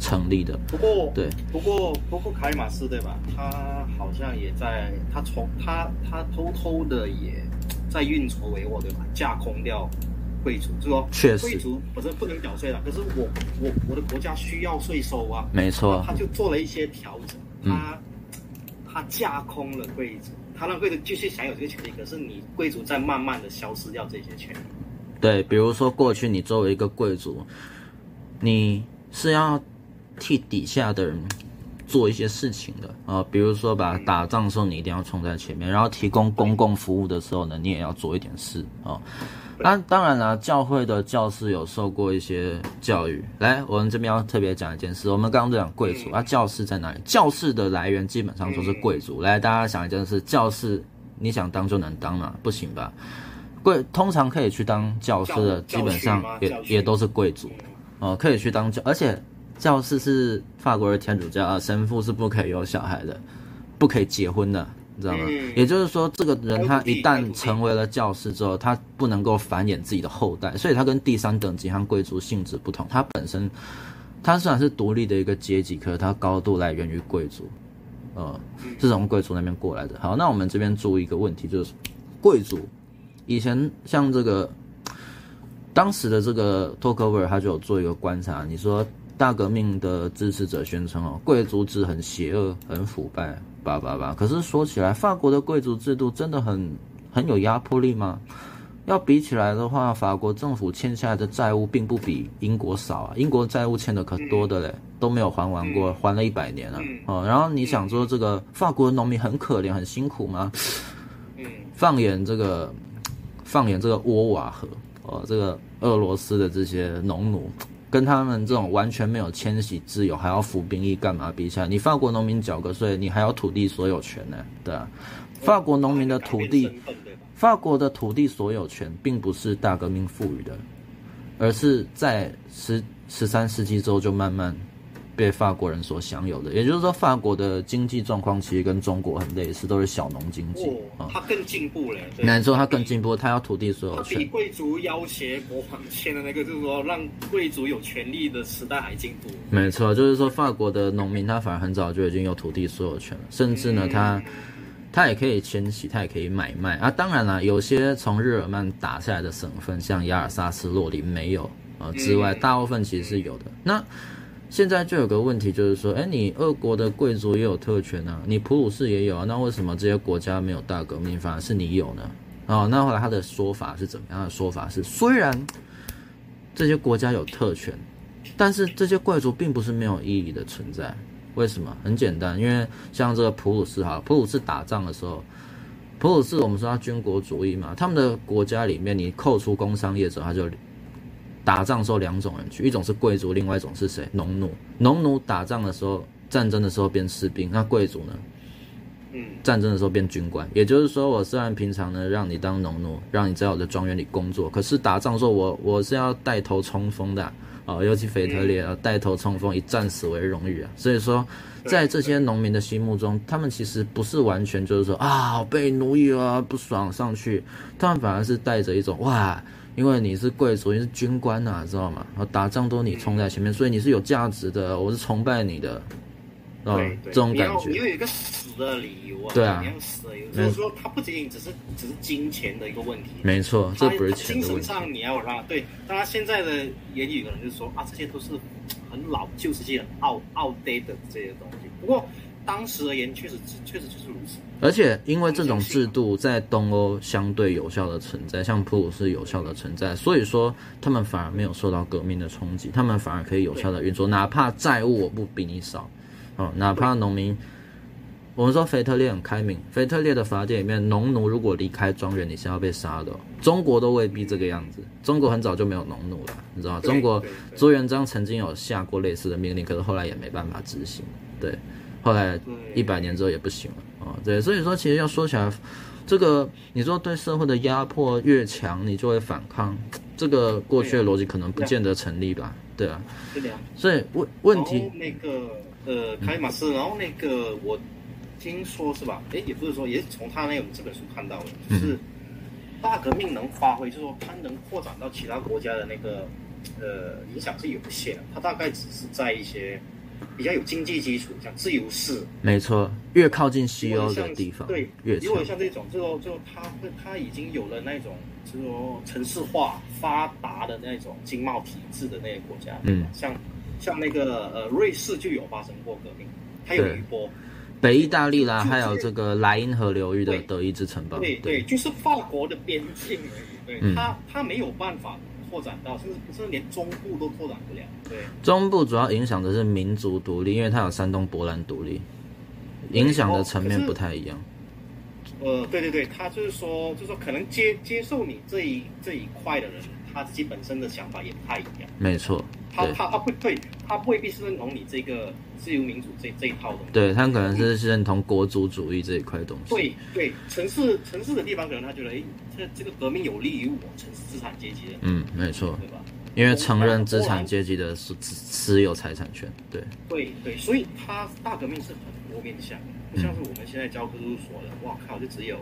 成立的。不过，对，不过，不过卡里马斯对吧？他好像也在，他从他他偷偷的也在运筹帷幄对吧？架空掉贵族，是说，确实，贵族不是不能缴税了，可是我我我的国家需要税收啊，没错，他就做了一些调整，他、嗯、他架空了贵族。他让贵族继续享有这个权利，可是你贵族在慢慢的消失掉这些权利。对，比如说过去你作为一个贵族，你是要替底下的人做一些事情的啊、比如说吧，打仗的时候你一定要冲在前面，然后提供公共服务的时候呢，你也要做一点事啊。那当然了，教会的教士有受过一些教育。来，我们这边要特别讲一件事。我们刚刚在讲贵族，啊，教士在哪里？教士的来源基本上都是贵族。来，大家想一件事：教士，你想当就能当吗？不行吧？贵通常可以去当教师的，基本上也也都是贵族。哦，可以去当教，而且教士是法国的天主教啊，神父是不可以有小孩的，不可以结婚的。你知道吗？嗯、也就是说，这个人他一旦成为了教师之后，他不能够繁衍自己的后代，所以他跟第三等级和贵族性质不同。他本身，他虽然是独立的一个阶级，可是他高度来源于贵族，呃，是从贵族那边过来的。好，那我们这边注意一个问题，就是贵族以前像这个当时的这个托克维尔，他就有做一个观察，你说大革命的支持者宣称哦，贵族制很邪恶，很腐败。叭叭叭。可是说起来，法国的贵族制度真的很很有压迫力吗？要比起来的话，法国政府欠下来的债务并不比英国少啊。英国债务欠的可多的嘞，都没有还完过，还了一百年了。哦，然后你想说这个法国的农民很可怜很辛苦吗？放眼这个，放眼这个沃瓦河，哦，这个俄罗斯的这些农奴。跟他们这种完全没有迁徙自由，还要服兵役干嘛比起来？你法国农民缴个税，你还有土地所有权呢？对啊，法国农民的土地，法国的土地所有权并不是大革命赋予的，而是在十十三世纪之后就慢慢。被法国人所享有的，也就是说，法国的经济状况其实跟中国很类似，都是小农经济。哦，他更进步了。难说它更进步，它要土地所有权。他比贵族要挟国王签的那个，就是说让贵族有权利的时代还进步。没错，就是说法国的农民他反而很早就已经有土地所有权了，甚至呢，他他也可以迁徙，他也可以买卖啊。当然了，有些从日耳曼打下来的省份，像亚尔萨斯、洛林没有啊之外，大部分其实是有的。那现在就有个问题，就是说，哎，你俄国的贵族也有特权啊，你普鲁士也有啊，那为什么这些国家没有大革命，反而是你有呢？哦，那后来他的说法是怎么样？的说法是，虽然这些国家有特权，但是这些贵族并不是没有意义的存在。为什么？很简单，因为像这个普鲁士哈，普鲁士打仗的时候，普鲁士我们说他军国主义嘛，他们的国家里面，你扣除工商业者，他就打仗的时候两种人去，一种是贵族，另外一种是谁？农奴。农奴打仗的时候，战争的时候变士兵，那贵族呢？嗯，战争的时候变军官。也就是说，我虽然平常呢让你当农奴，让你在我的庄园里工作，可是打仗的时候我我是要带头冲锋的。哦，尤其腓特烈啊，带头冲锋，以战死为荣誉啊。所以说，在这些农民的心目中，他们其实不是完全就是说啊被奴役啊不爽上去，他们反而是带着一种哇，因为你是贵族，你是军官呐、啊，知道吗？然后打仗都你冲在前面，所以你是有价值的，我是崇拜你的。啊，这种感觉，你有一个死的理由啊。对啊，你要死的理由，就是说，它不仅仅只是只是金钱的一个问题。没错，这不是钱的问题。精神上你要让对，当然现在的言语可能就是说啊，这些都是很老旧世纪、很 out outdated 的这些东西。不过当时而言，确实确实就是如此。而且因为这种制度在东欧相对有效的存在，像普鲁士有效的存在，所以说他们反而没有受到革命的冲击，他们反而可以有效的运作，哪怕债务我不比你少。哦，哪怕农民，我们说腓特烈很开明，腓特烈的法典里面，农奴如果离开庄园，你是要被杀的。中国都未必这个样子，中国很早就没有农奴了，你知道吗？中国朱元璋曾经有下过类似的命令，可是后来也没办法执行。对，后来一百年之后也不行了。哦，对，所以说其实要说起来，这个你说对社会的压迫越强，你就会反抗，这个过去的逻辑可能不见得成立吧？对啊，所以问问题那个。呃，卡里马斯，然后那个我听说是吧？哎，也不是说，也是从他那本书看到的，就是大革命能发挥，就是说它能扩展到其他国家的那个呃影响是有限的，它大概只是在一些比较有经济基础，像自由市，没错，越靠近西欧的地方，对，越如果像这种，就说就它会它已经有了那种，就是说城市化发达的那种经贸体制的那些国家，嗯，像。像那个呃，瑞士就有发生过革命，它有余波。北意大利啦，还有这个莱茵河流域的德意志城邦。对对，就是法国的边境而已。对，嗯、它它没有办法拓展到，甚至甚至连中部都拓展不了。对，中部主要影响的是民族独立，因为它有山东波兰独立，影响的层面不太一样。呃，对对对，他就是说，就是说，可能接接受你这一这一块的人，他自己本身的想法也不太一样。没错。他他他会对，他未必是认同你这个自由民主这这一套东西。对，他可能是认同国族主义这一块东西。对对，城市城市的地方可能他觉得，哎，这这个革命有利于我城市资产阶级的。嗯，没错，对吧？因为承认资产阶级的私私有财产权。对对对，所以他大革命是很多面向的，不像是我们现在教科书说的，哇靠，就只有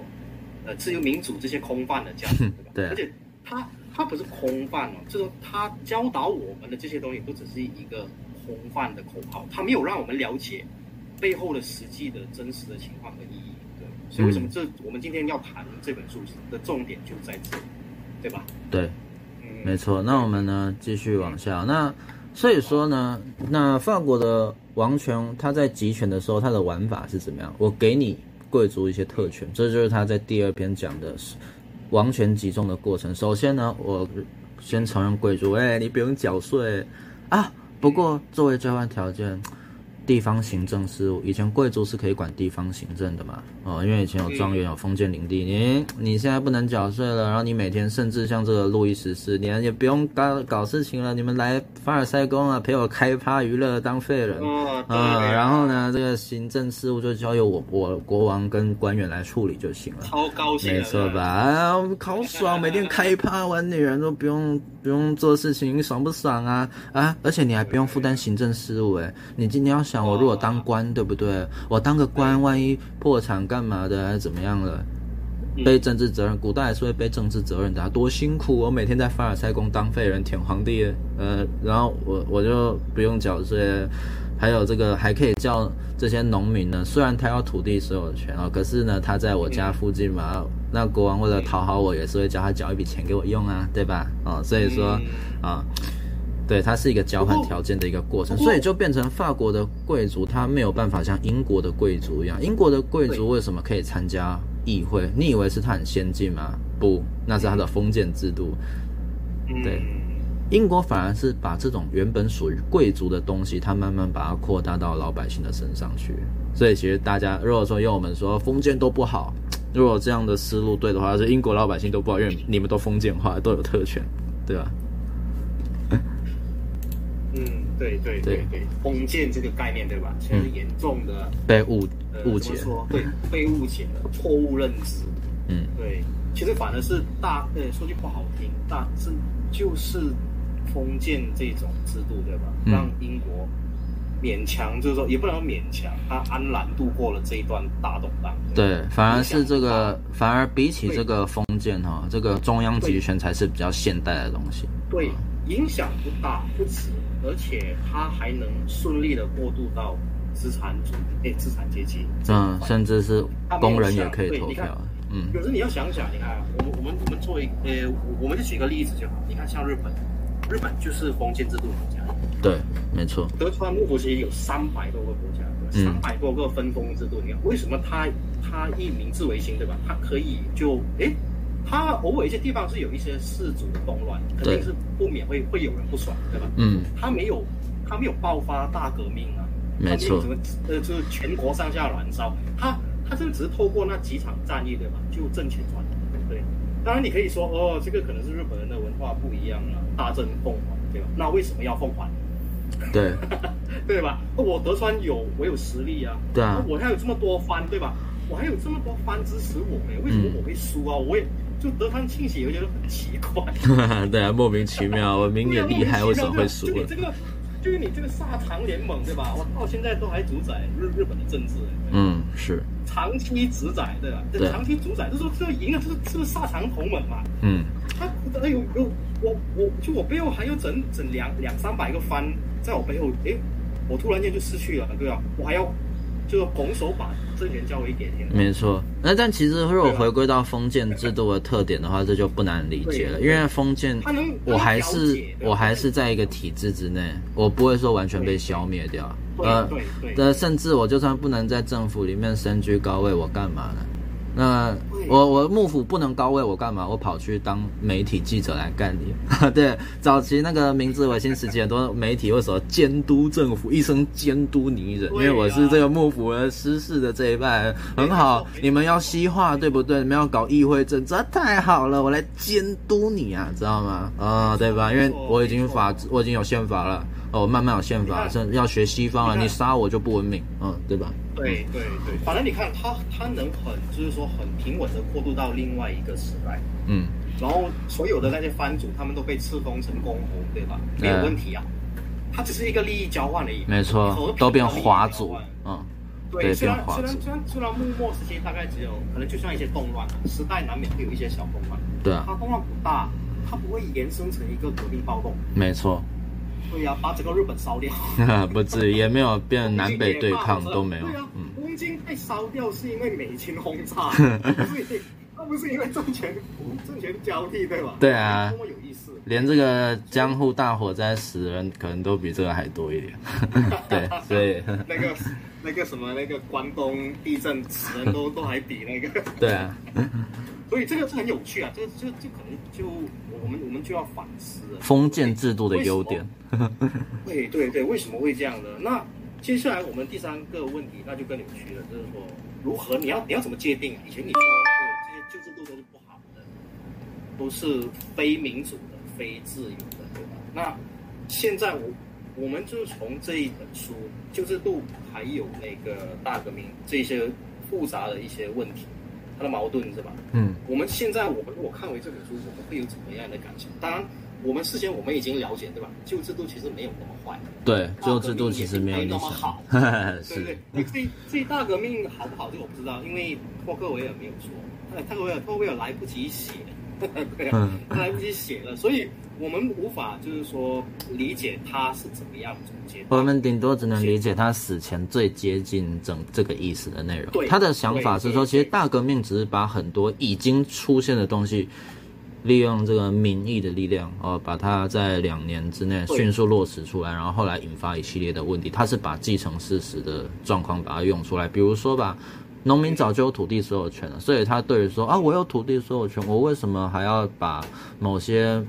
呃自由民主这些空泛的价值，对吧？对，而且他。他不是空泛哦，就是他教导我们的这些东西都只是一个空泛的口号，他没有让我们了解背后的实际的真实的情况和意义。对，所以为什么这我们今天要谈这本书的重点就在这里，对吧？对，嗯，没错。那我们呢继续往下。那所以说呢，那法国的王权他在集权的时候，他的玩法是怎么样？我给你贵族一些特权，这就是他在第二篇讲的是。王权集中的过程，首先呢，我先承认贵族，哎，你不用缴税啊。不过作为交换条件。地方行政事务，以前贵族是可以管地方行政的嘛？哦，因为以前有庄园，有封建领地。你你现在不能缴税了，然后你每天甚至像这个路易十四，你也不用搞搞事情了，你们来凡尔赛宫啊，陪我开趴娱乐，当废人啊、嗯。然后呢，这个行政事务就交由我我国王跟官员来处理就行了。超高兴，没错吧？啊，好爽，每天开趴玩女人都不用不用做事情，你爽不爽啊？啊，而且你还不用负担行政事务，哎，你今天要。想我如果当官，对不对？我当个官，万一破产干嘛的，还是怎么样了？背政治责任，古代还是会背政治责任的，多辛苦！我每天在凡尔赛宫当废人，舔皇帝，呃，然后我我就不用缴税，还有这个还可以叫这些农民呢，虽然他要土地所有权啊，可是呢，他在我家附近嘛，那国王为了讨好我，也是会叫他缴一笔钱给我用啊，对吧？啊，所以说啊。对，它是一个交换条件的一个过程，所以就变成法国的贵族他没有办法像英国的贵族一样。英国的贵族为什么可以参加议会？你以为是他很先进吗？不，那是他的封建制度。对，英国反而是把这种原本属于贵族的东西，它慢慢把它扩大到老百姓的身上去。所以其实大家如果说用我们说封建都不好，如果这样的思路对的话，是英国老百姓都不好，因为你们都封建化，都有特权，对吧？嗯，对对对对，封建这个概念对吧？其实严重的被误误解，对，被误解了，错误认知。嗯，对，其实反而是大，呃，说句不好听，大是就是封建这种制度对吧？让英国。勉强就是说，也不能勉强，他安然度过了这一段大动荡。对，反而是这个，反而比起这个封建哈，这个中央集权才是比较现代的东西。对，影响不大不止，而且他还能顺利的过渡到资产主义、资产阶级。嗯，甚至是工人也可以投票。嗯，可是你要想想，你看，我们我们我们作为呃，我们就举个例子就好。你看，像日本，日本就是封建制度国家。对，没错。德川幕府其实有三百多个国家，三百多个分封制度。你看，为什么他他以明治维新，对吧？他可以就诶，他偶尔一些地方是有一些氏族的动乱，肯定是不免会会有人不爽，对吧？嗯。他没有他没有爆发大革命啊，没错。什么呃，就是全国上下燃烧，他他这个只是透过那几场战役，对吧？就政权转移。对。当然你可以说哦，这个可能是日本人的文化不一样啊，大正凤凰，对吧？那为什么要奉还？对，对吧？我德川有，我有实力啊。对啊，我还有这么多番，对吧？我还有这么多番支持我们，为什么我会输啊？嗯、我也就德川庆喜我觉得很奇怪。对啊，莫名其妙，我明明厉害，为什么会输？就你这个，就是你这个萨长联盟，对吧？我到现在都还主宰日日本的政治。嗯，是。长期主宰，对吧？对，长期主宰，就是说这个赢了，这是这是萨长同盟嘛。嗯。他哎呦有，我我就我背后还有整整两两三百个番。在我背后，诶，我突然间就失去了，对吧？我还要就拱手把政权交回给天。没错，那但其实如果回归到封建制度的特点的话，这就不难理解了，因为封建，我还是我还是在一个体制之内，我不会说完全被消灭掉。呃，对，甚至我就算不能在政府里面身居高位，我干嘛呢？那我我幕府不能高位，我干嘛？我跑去当媒体记者来干你？对，早期那个明治维新时期，很多媒体为什么监督政府，一生监督你人？因为我是这个幕府的失势的这一派，很好。你们要西化，对不对？你们要搞议会政治，太好了，我来监督你啊，知道吗？啊，对吧？因为我已经法，我已经有宪法了。哦，慢慢有宪法，甚至要学西方了。你杀我就不文明，嗯，对吧？对对对，反正你看他，他能很，就是说很平稳的过渡到另外一个时代，嗯，然后所有的那些藩主，他们都被赐封成公侯，对吧？没有问题啊，他只是一个利益交换而已，没错，都变华族，嗯，对，虽然虽然虽然虽然幕末时期大概只有可能就像一些动乱，时代难免会有一些小动乱，对啊，它动乱不大，它不会延伸成一个革命暴动，没错。对呀、啊，把整个日本烧掉，不至于，也没有变南北对抗，都没有。对啊，东京被烧掉是因为美军轰炸，不是，那不是因为政权政权交替，对吧？对啊，多么有意思。连这个江户大火灾死人可能都比这个还多一点。对，所以那个那个什么那个关东地震死人都都还比那个。对啊。所以这个是很有趣啊，这个这这可能就我们我们就要反思封建制度的优点。对对对，为什么会这样呢？那接下来我们第三个问题，那就更有趣了，就是说如何你要你要怎么界定？以前你说这些旧制度都是不好的，都是非民主的、非自由的，对吧？那现在我我们就是从这一本书旧制度还有那个大革命这些复杂的一些问题。它的矛盾是吧？嗯，我们现在我们如果看回这本书，我们会有怎么样的感想？当然，我们事先我们已经了解，对吧？旧制度其实没有那么坏，对，旧制度其实没有那么好，是对对对。这这大革命好不好？这个我不知道，因为托克维尔没有说，托克维尔托克维尔来不及写，对 啊，他来不及写了，所以。我们无法就是说理解他是怎么样总结，我们顶多只能理解他死前最接近整这个意思的内容。他的想法是说，其实大革命只是把很多已经出现的东西利用这个民意的力量哦，把它在两年之内迅速落实出来，然后后来引发一系列的问题。他是把既成事实的状况把它用出来，比如说吧，农民早就有土地所有权了，所以他对于说啊，我有土地所有权，我为什么还要把某些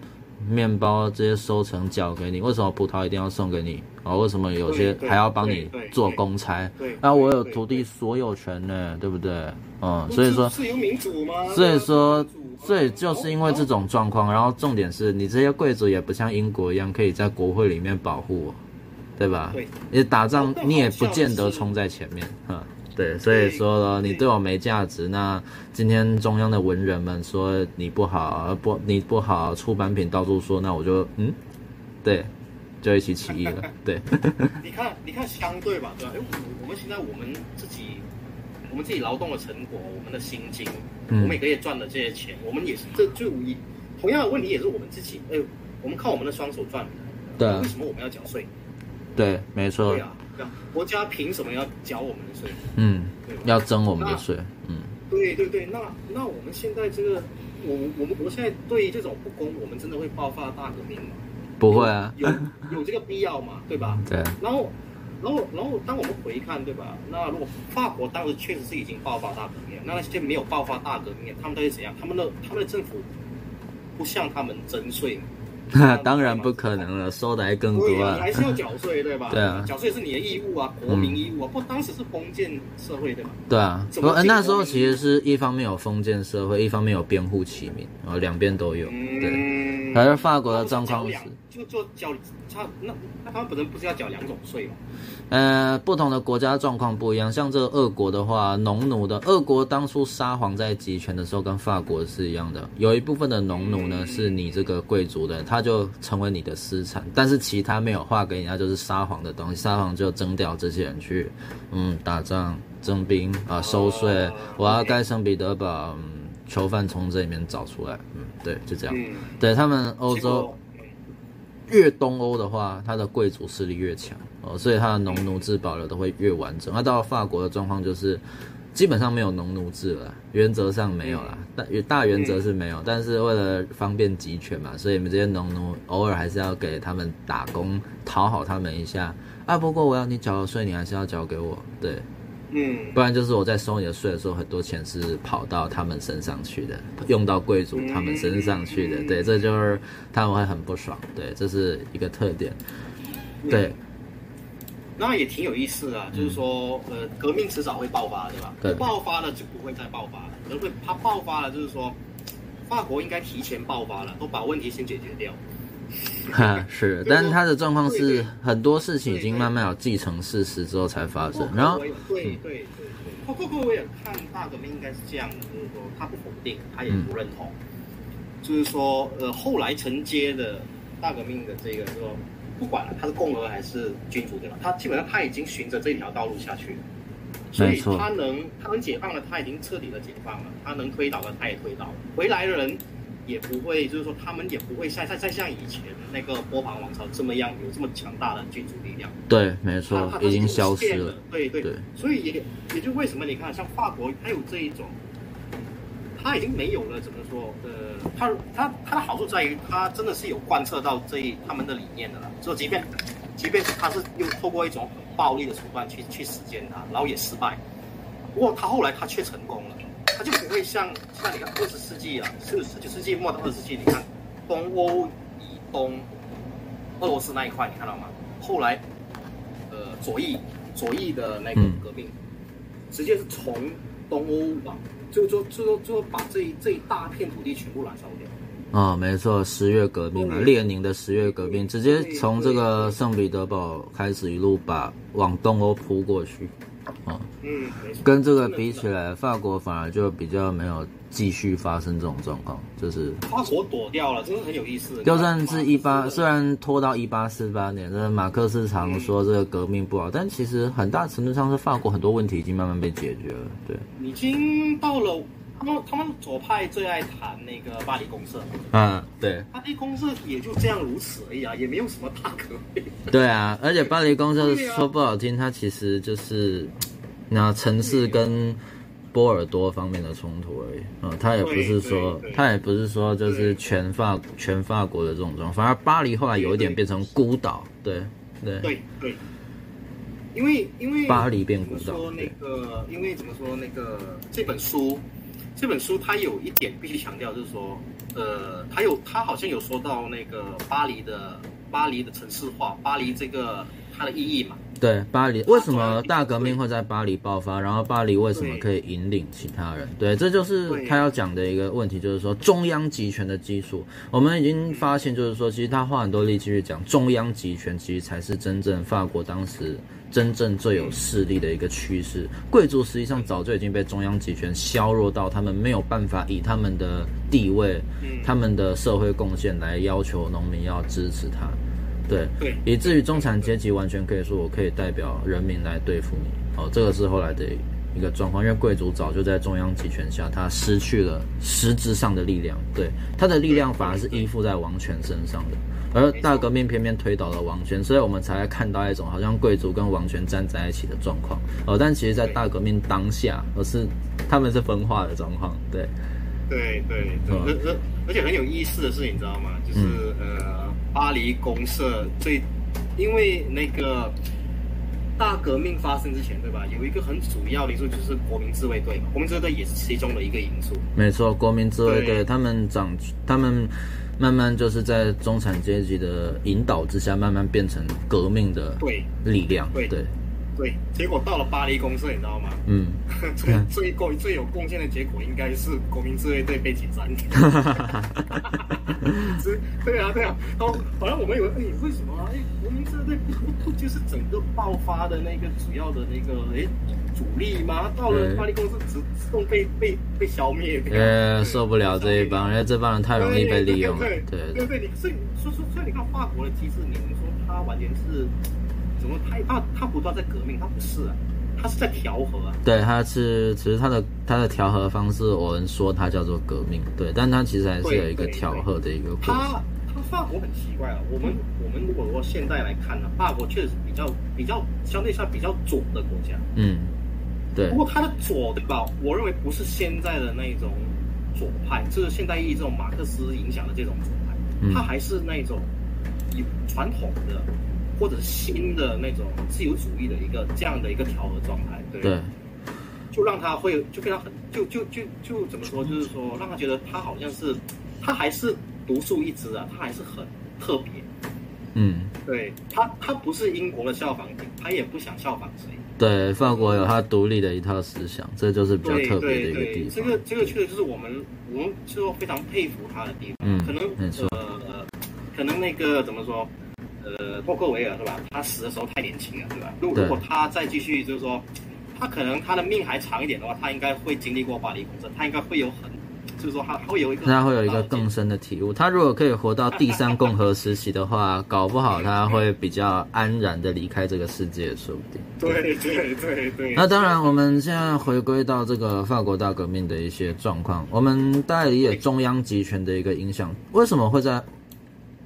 面包这些收成交给你？为什么葡萄一定要送给你？啊，为什么有些还要帮你做公差？啊，我有土地所有权呢，对不对？嗯，所以说自由民主吗？所以说，所以就是因为这种状况，然后重点是你这些贵族也不像英国一样可以在国会里面保护我，对吧？对，你打仗你也不见得冲在前面，嗯。对，所以说呢，你对我没价值。那今天中央的文人们说你不好，不你不好，出版品到处说，那我就嗯，对，就一起起义了。对，你看，你看相对吧，对吧？哎，我们现在我们自己，我们自己劳动的成果，我们的薪金，我们每个月赚的这些钱，我们也是这就一同样的问题也是我们自己。哎，我们靠我们的双手赚的。对。为什么我们要缴税？对，没错。对啊。国家凭什么要缴我们的税？嗯，要征我们的税。嗯，对对对，那那我们现在这个，我我们我现在对于这种不公，我们真的会爆发大革命吗？不会啊，有有，这个必要吗？对吧？对。然后然后然后当我们回看，对吧？那如果法国当时确实是已经爆发大革命，那那些没有爆发大革命，他们到底怎样？他们的他们的政府不向他们征税。那 当然不可能了，收的还更多啊！你还是要缴税，对吧？对啊，缴税是你的义务啊，国民义务啊。不过当时是封建社会，对吧？对啊，不那时候其实是一方面有封建社会，一方面有边户齐民，然后两边都有。对，而是法国的状况是，就就缴差那那他们本身不是要缴两种税吗？呃，不同的国家状况不一样。像这个俄国的话，农奴的俄国当初沙皇在集权的时候，跟法国是一样的。有一部分的农奴呢，是你这个贵族的，他就成为你的私产。但是其他没有划给人家就是沙皇的东西。沙皇就征调这些人去，嗯，打仗征兵啊，收税。我要盖圣彼得堡，嗯，囚犯从这里面找出来。嗯，对，就这样。对他们欧洲。越东欧的话，它的贵族势力越强哦，所以它的农奴制保留的会越完整。那到了法国的状况就是，基本上没有农奴制了，原则上没有了，大大原则是没有，但是为了方便集权嘛，所以你们这些农奴偶尔还是要给他们打工，讨好他们一下啊。不过我要你缴的税，你还是要缴给我，对。嗯，不然就是我在收你的税的时候，很多钱是跑到他们身上去的，用到贵族他们身上去的，对，这就是他们会很不爽，对，这是一个特点，对。那也挺有意思啊，就是说，呃，革命迟早会爆发，对吧？对。爆发了就不会再爆发了，可能会它爆发了，就是说，法国应该提前爆发了，都把问题先解决掉。哈，是，但是他的状况是很多事情已经慢慢有既成事实之后才发生，然后，对对对。对，不过我也看大革命应该是这样的，就是说他不否定，他也不认同，就是说呃后来承接的大革命的这个说不管了，他是共和还是君主对吧？他基本上他已经循着这条道路下去了，所以他能他能解放了，他已经彻底的解放了，他能推倒了，他也推倒了，回来的人。也不会，就是说，他们也不会再再再像以前那个波旁王朝这么样有这么强大的君主力量。对，没错，已经消失了。对对对，所以也也就为什么你看，像法国，它有这一种，它已经没有了怎么说？呃，它它它的好处在于，它真的是有贯彻到这一他们的理念的了。就即便即便是它是用透过一种很暴力的手段去去实践它，然后也失败，不过他后来他却成功了。它就不会像像你看二十世纪啊，是十九世纪末到二十世纪，你看东欧以东，俄罗斯那一块，你看到吗？后来，呃，左翼左翼的那个革命，嗯、直接是从东欧往，就就就就把这一这一大片土地全部燃烧掉。啊、哦，没错，十月革命啊，列宁的十月革命，直接从这个圣彼得堡开始，一路把往东欧扑过去。啊，嗯，跟这个比起来，法国反而就比较没有继续发生这种状况，就是法国躲掉了，真的很有意思。就算是一八，虽然拖到一八四八年，这马克思常说这个革命不好，但其实很大程度上是法国很多问题已经慢慢被解决了。对，已经到了他们他们左派最爱谈那个巴黎公社，嗯，对，巴黎公社也就这样如此而已啊，也没有什么大可。对啊，而且巴黎公社说不好听，它其实就是那城市跟波尔多方面的冲突而已，嗯，他也不是说，他也不是说就是全法全法国的这种状况，反而巴黎后来有一点变成孤岛，对对。对对，因为因为巴黎变孤岛，说那个因为怎么说那个这本书，这本书它有一点必须强调，就是说，呃，它有它好像有说到那个巴黎的巴黎的城市化，巴黎这个它的意义嘛。对巴黎，为什么大革命会在巴黎爆发？然后巴黎为什么可以引领其他人？对，这就是他要讲的一个问题，就是说中央集权的基础。我们已经发现，就是说，其实他花很多力气去讲中央集权，其实才是真正法国当时真正最有势力的一个趋势。贵族实际上早就已经被中央集权削弱到他们没有办法以他们的地位、他们的社会贡献来要求农民要支持他。对，对，以至于中产阶级完全可以说，我可以代表人民来对付你。哦，这个是后来的一个状况，因为贵族早就在中央集权下，他失去了实质上的力量。对，他的力量反而是依附在王权身上的，而大革命偏偏推倒了王权，所以我们才会看到一种好像贵族跟王权站在一起的状况。哦，但其实，在大革命当下，而是他们是分化的状况。对，对对对，而而而且很有意思的是，你知道吗？就是、嗯、呃。巴黎公社最，因为那个大革命发生之前，对吧？有一个很主要的因素就是国民自卫队嘛，国民自卫队也是其中的一个因素。没错，国民自卫队他们长，他们慢慢就是在中产阶级的引导之下，慢慢变成革命的力量。对对。对对，结果到了巴黎公社，你知道吗？嗯，最最贡最有贡献的结果应该是国民自卫队被解散。对啊，对啊。然后好像我们以为，哎，为什么？哎，国民自卫队不就是整个爆发的那个主要的那个哎主力吗？到了巴黎公社，自自动被被被消灭。呃，受不了这一帮，因为这帮人太容易被利用了。对对对，对，你所以所以所以你看法国的机制，你们说它完全是。怎么他他他不断在革命？他不是啊，他是在调和啊。对，他是其实他的他的调和方式，我们说他叫做革命，对，但他其实还是有一个调和的一个过程。他他法国很奇怪啊，我们、嗯、我们如果说现在来看呢，法国确实是比较比较相对上比较左的国家。嗯，对。不过他的左对吧？我认为不是现在的那种左派，就是现代意义这种马克思影响的这种左派，他还是那种以传统的。或者是新的那种自由主义的一个这样的一个调和状态，对，对，就让他会就非常很就就就就怎么说，就是说让他觉得他好像是他还是独树一帜啊，他还是很特别，嗯，对他他不是英国的效仿品，他也不想效仿谁，对，法国有他独立的一套思想，这就是比较特别的一个地方。这个这个确实就是我们我们就非常佩服他的地方，嗯，可能没错，呃，可能那个怎么说？呃，托克维尔是吧？他死的时候太年轻了，对吧？如果如果他再继续，就是说，他可能他的命还长一点的话，他应该会经历过巴黎公社，他应该会有很，就是说他会有一个，他会有一个更深的体悟。他如果可以活到第三共和时期的话，搞不好他会比较安然的离开这个世界，说不定。对对对对。那当然，我们现在回归到这个法国大革命的一些状况，我们大概理解中央集权的一个影响，为什么会在？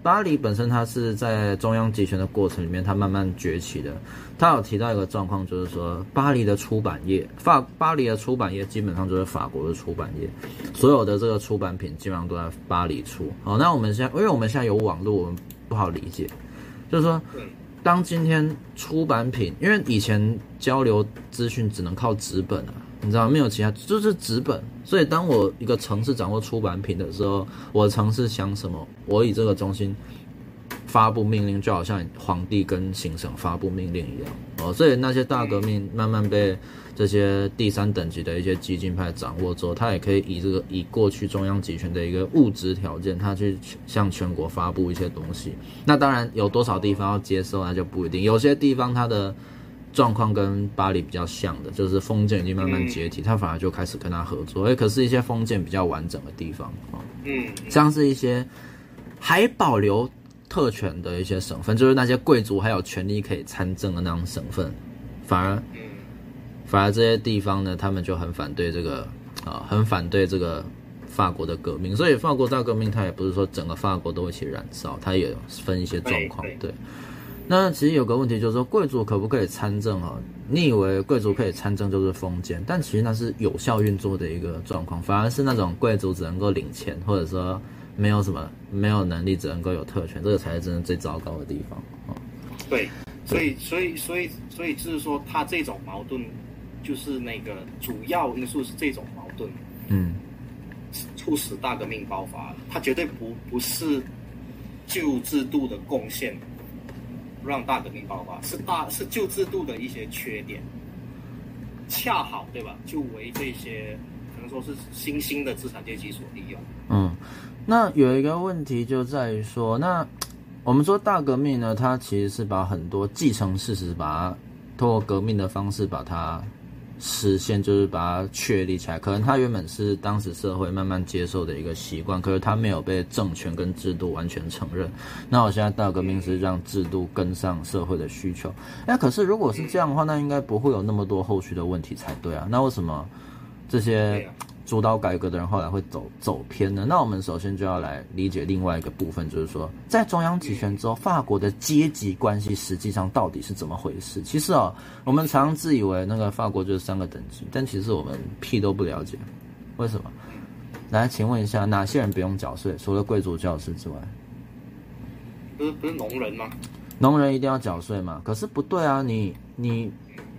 巴黎本身，它是在中央集权的过程里面，它慢慢崛起的。他有提到一个状况，就是说，巴黎的出版业，法巴黎的出版业基本上就是法国的出版业，所有的这个出版品基本上都在巴黎出。好，那我们现在，因为我们现在有网络，我们不好理解，就是说，当今天出版品，因为以前交流资讯只能靠纸本啊。你知道没有其他，就是纸本。所以当我一个城市掌握出版品的时候，我的城市想什么，我以这个中心发布命令，就好像皇帝跟行省发布命令一样哦。所以那些大革命慢慢被这些第三等级的一些激进派掌握之后，他也可以以这个以过去中央集权的一个物质条件，他去向全国发布一些东西。那当然有多少地方要接受，那就不一定。有些地方它的。状况跟巴黎比较像的，就是封建已经慢慢解体，他反而就开始跟他合作。哎，可是，一些封建比较完整的地方，嗯，像是一些还保留特权的一些省份，就是那些贵族还有权利可以参政的那种省份，反而，反而这些地方呢，他们就很反对这个啊，很反对这个法国的革命。所以，法国大革命，它也不是说整个法国都一起燃烧，它也分一些状况，对。那其实有个问题就是说，贵族可不可以参政啊？你以为贵族可以参政就是封建，但其实那是有效运作的一个状况，反而是那种贵族只能够领钱，或者说没有什么没有能力，只能够有特权，这个才是真的最糟糕的地方啊。对，所以所以所以所以就是说，他这种矛盾就是那个主要因素是这种矛盾，嗯，促使大革命爆发，他绝对不不是旧制度的贡献。让大革命爆发是大是旧制度的一些缺点，恰好对吧？就为这些可能说是新兴的资产阶级所利用。嗯，那有一个问题就在于说，那我们说大革命呢，它其实是把很多继承事实，把它通过革命的方式把它。实现就是把它确立起来，可能它原本是当时社会慢慢接受的一个习惯，可是它没有被政权跟制度完全承认。那我现在大革命是让制度跟上社会的需求。哎，可是如果是这样的话，那应该不会有那么多后续的问题才对啊。那为什么这些？主导改革的人后来会走走偏呢？那我们首先就要来理解另外一个部分，就是说，在中央集权之后，法国的阶级关系实际上到底是怎么回事？其实啊，我们常常自以为那个法国就是三个等级，但其实我们屁都不了解。为什么？来，请问一下，哪些人不用缴税？除了贵族教师之外，不是不是农人吗？农人一定要缴税吗？可是不对啊，你你。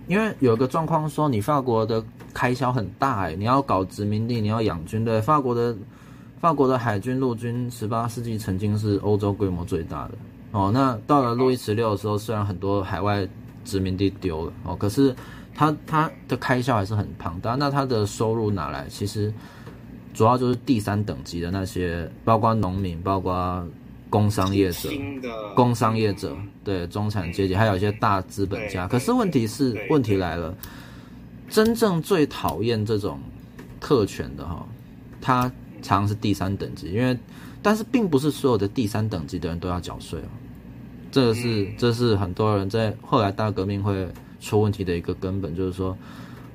因为有一个状况说，你法国的开销很大哎，你要搞殖民地，你要养军队。法国的法国的海军陆军，十八世纪曾经是欧洲规模最大的哦。那到了路易十六的时候，虽然很多海外殖民地丢了哦，可是他他的开销还是很庞大。那他的收入哪来？其实主要就是第三等级的那些，包括农民，包括。工商业者，工商业者，对中产阶级，还有一些大资本家。可是问题是，问题来了，真正最讨厌这种特权的哈，他常常是第三等级，因为，但是并不是所有的第三等级的人都要缴税哦。这个是，这是很多人在后来大革命会出问题的一个根本，就是说。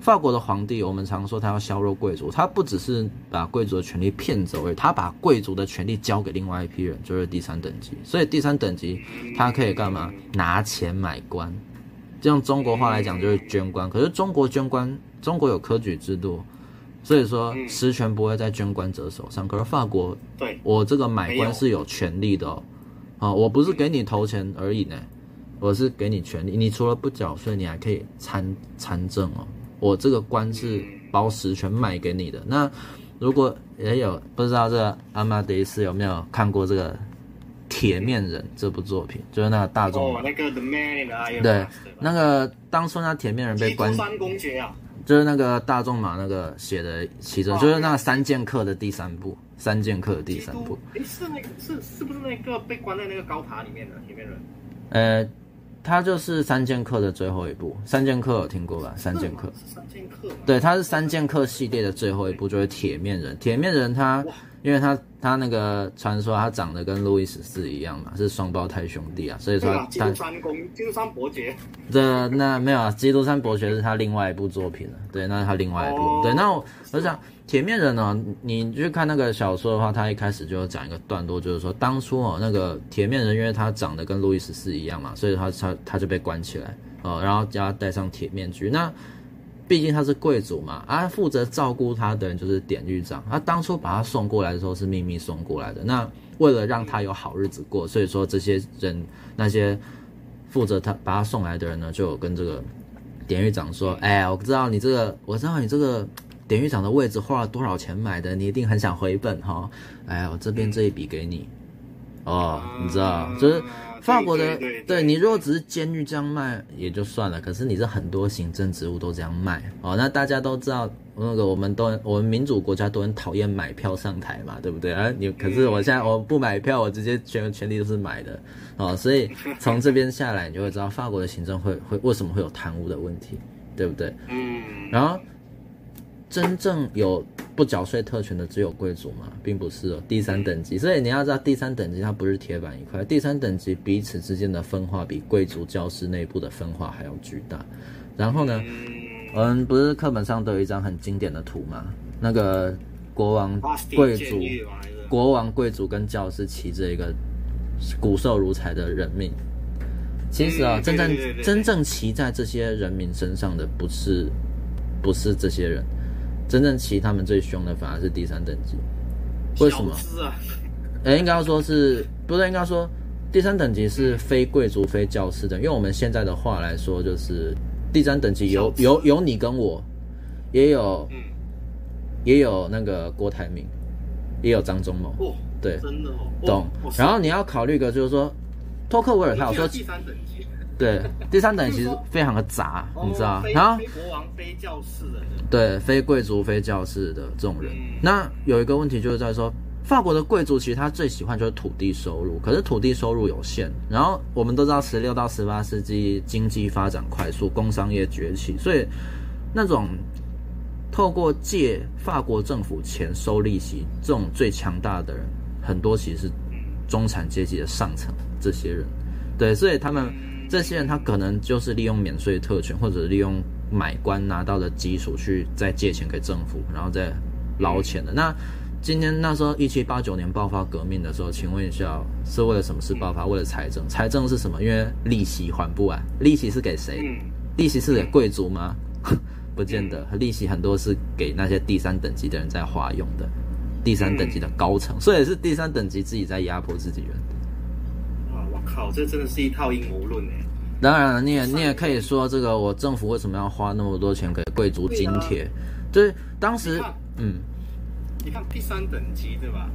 法国的皇帝，我们常说他要削弱贵族，他不只是把贵族的权利骗走而已，他把贵族的权利交给另外一批人，就是第三等级。所以第三等级他可以干嘛？拿钱买官，这用中国话来讲就是捐官。可是中国捐官，中国有科举制度，所以说实权不会在捐官者手上。可是法国，对我这个买官是有权利的哦，啊，我不是给你投钱而已呢，我是给你权利。你除了不缴税，你还可以参参政哦。我这个官是包实权卖给你的。那如果也有不知道这个阿玛迪斯有没有看过这个《铁面人》这部作品？就是那个大众那个 The Man in the Iron Mask。对，那个当初那铁面人被关。就是那个大众马那个写的其中，就是那三剑客的第三部，三剑客的第三部。诶，是那个是是不是那个被关在那个高塔里面的铁面人？呃。他就是三剑客的最后一部，三剑客有听过吧？三剑客，三剑客，对，他是三剑客系列的最后一部，就是铁面人。铁面人他，因为他他那个传说他长得跟路易十四一样嘛，是双胞胎兄弟啊，所以说他。基督山公，基督山伯爵。这那没有啊，基督山伯爵是他另外一部作品了，对，那是他另外一部。哦、对，那我我想。铁面人呢？你去看那个小说的话，他一开始就讲一个段落，就是说当初哦，那个铁面人因为他长得跟路易十四一样嘛，所以他他他就被关起来哦，然后叫他戴上铁面具。那毕竟他是贵族嘛，啊，负责照顾他的人就是典狱长。他当初把他送过来的时候是秘密送过来的。那为了让他有好日子过，所以说这些人那些负责他把他送来的人呢，就有跟这个典狱长说：“哎呀，我知道你这个，我知道你这个。”典狱长的位置花了多少钱买的？你一定很想回本哈！哎，我这边这一笔给你哦，你知道，就是法国的，对你如果只是监狱这样卖也就算了，可是你这很多行政职务都这样卖哦，那大家都知道，那个我们都我们民主国家都很讨厌买票上台嘛，对不对？啊，你可是我现在我不买票，我直接全权力都是买的哦，所以 从这边下来，你就会知道法国的行政会会为什么会有贪污的问题，对不对？嗯，然后。真正有不缴税特权的只有贵族吗？并不是哦，第三等级。所以你要知道，第三等级它不是铁板一块，第三等级彼此之间的分化比贵族教师内部的分化还要巨大。然后呢，嗯，不是课本上都有一张很经典的图吗？那个国王、贵族、国王、贵族跟教师骑着一个骨瘦如柴的人命。其实啊，嗯、真正真正骑在这些人民身上的不是不是这些人，真正骑他们最凶的反而是第三等级。为什么？哎、啊，应该要说是不是，应该说第三等级是非贵族、非教师的。因为我们现在的话来说，就是第三等级有有有你跟我，也有、嗯、也有那个郭台铭，也有张忠谋。哦，对，真的哦，懂。然后你要考虑一个，就是说托克维尔他有说第三等级，对，第三等其实非常的杂，你知道？然后非国王、非教士的，对，非贵族、非教士的这种人。嗯、那有一个问题就是在说。法国的贵族其实他最喜欢就是土地收入，可是土地收入有限。然后我们都知道，十六到十八世纪经济发展快速，工商业崛起，所以那种透过借法国政府钱收利息这种最强大的人，很多其实是中产阶级的上层这些人。对，所以他们这些人他可能就是利用免税特权，或者利用买官拿到的基础去再借钱给政府，然后再捞钱的那。今天那时候一七八九年爆发革命的时候，请问一下，是为了什么事爆发？为了财政？财政是什么？因为利息还不完，利息是给谁？利息是给贵族吗？不见得，利息很多是给那些第三等级的人在花用的，第三等级的高层，所以是第三等级自己在压迫自己人。靠，这真的是一套阴谋论哎！当然了，你也你也可以说，这个我政府为什么要花那么多钱给贵族津贴？就是当时，嗯。你看第三等级对吧？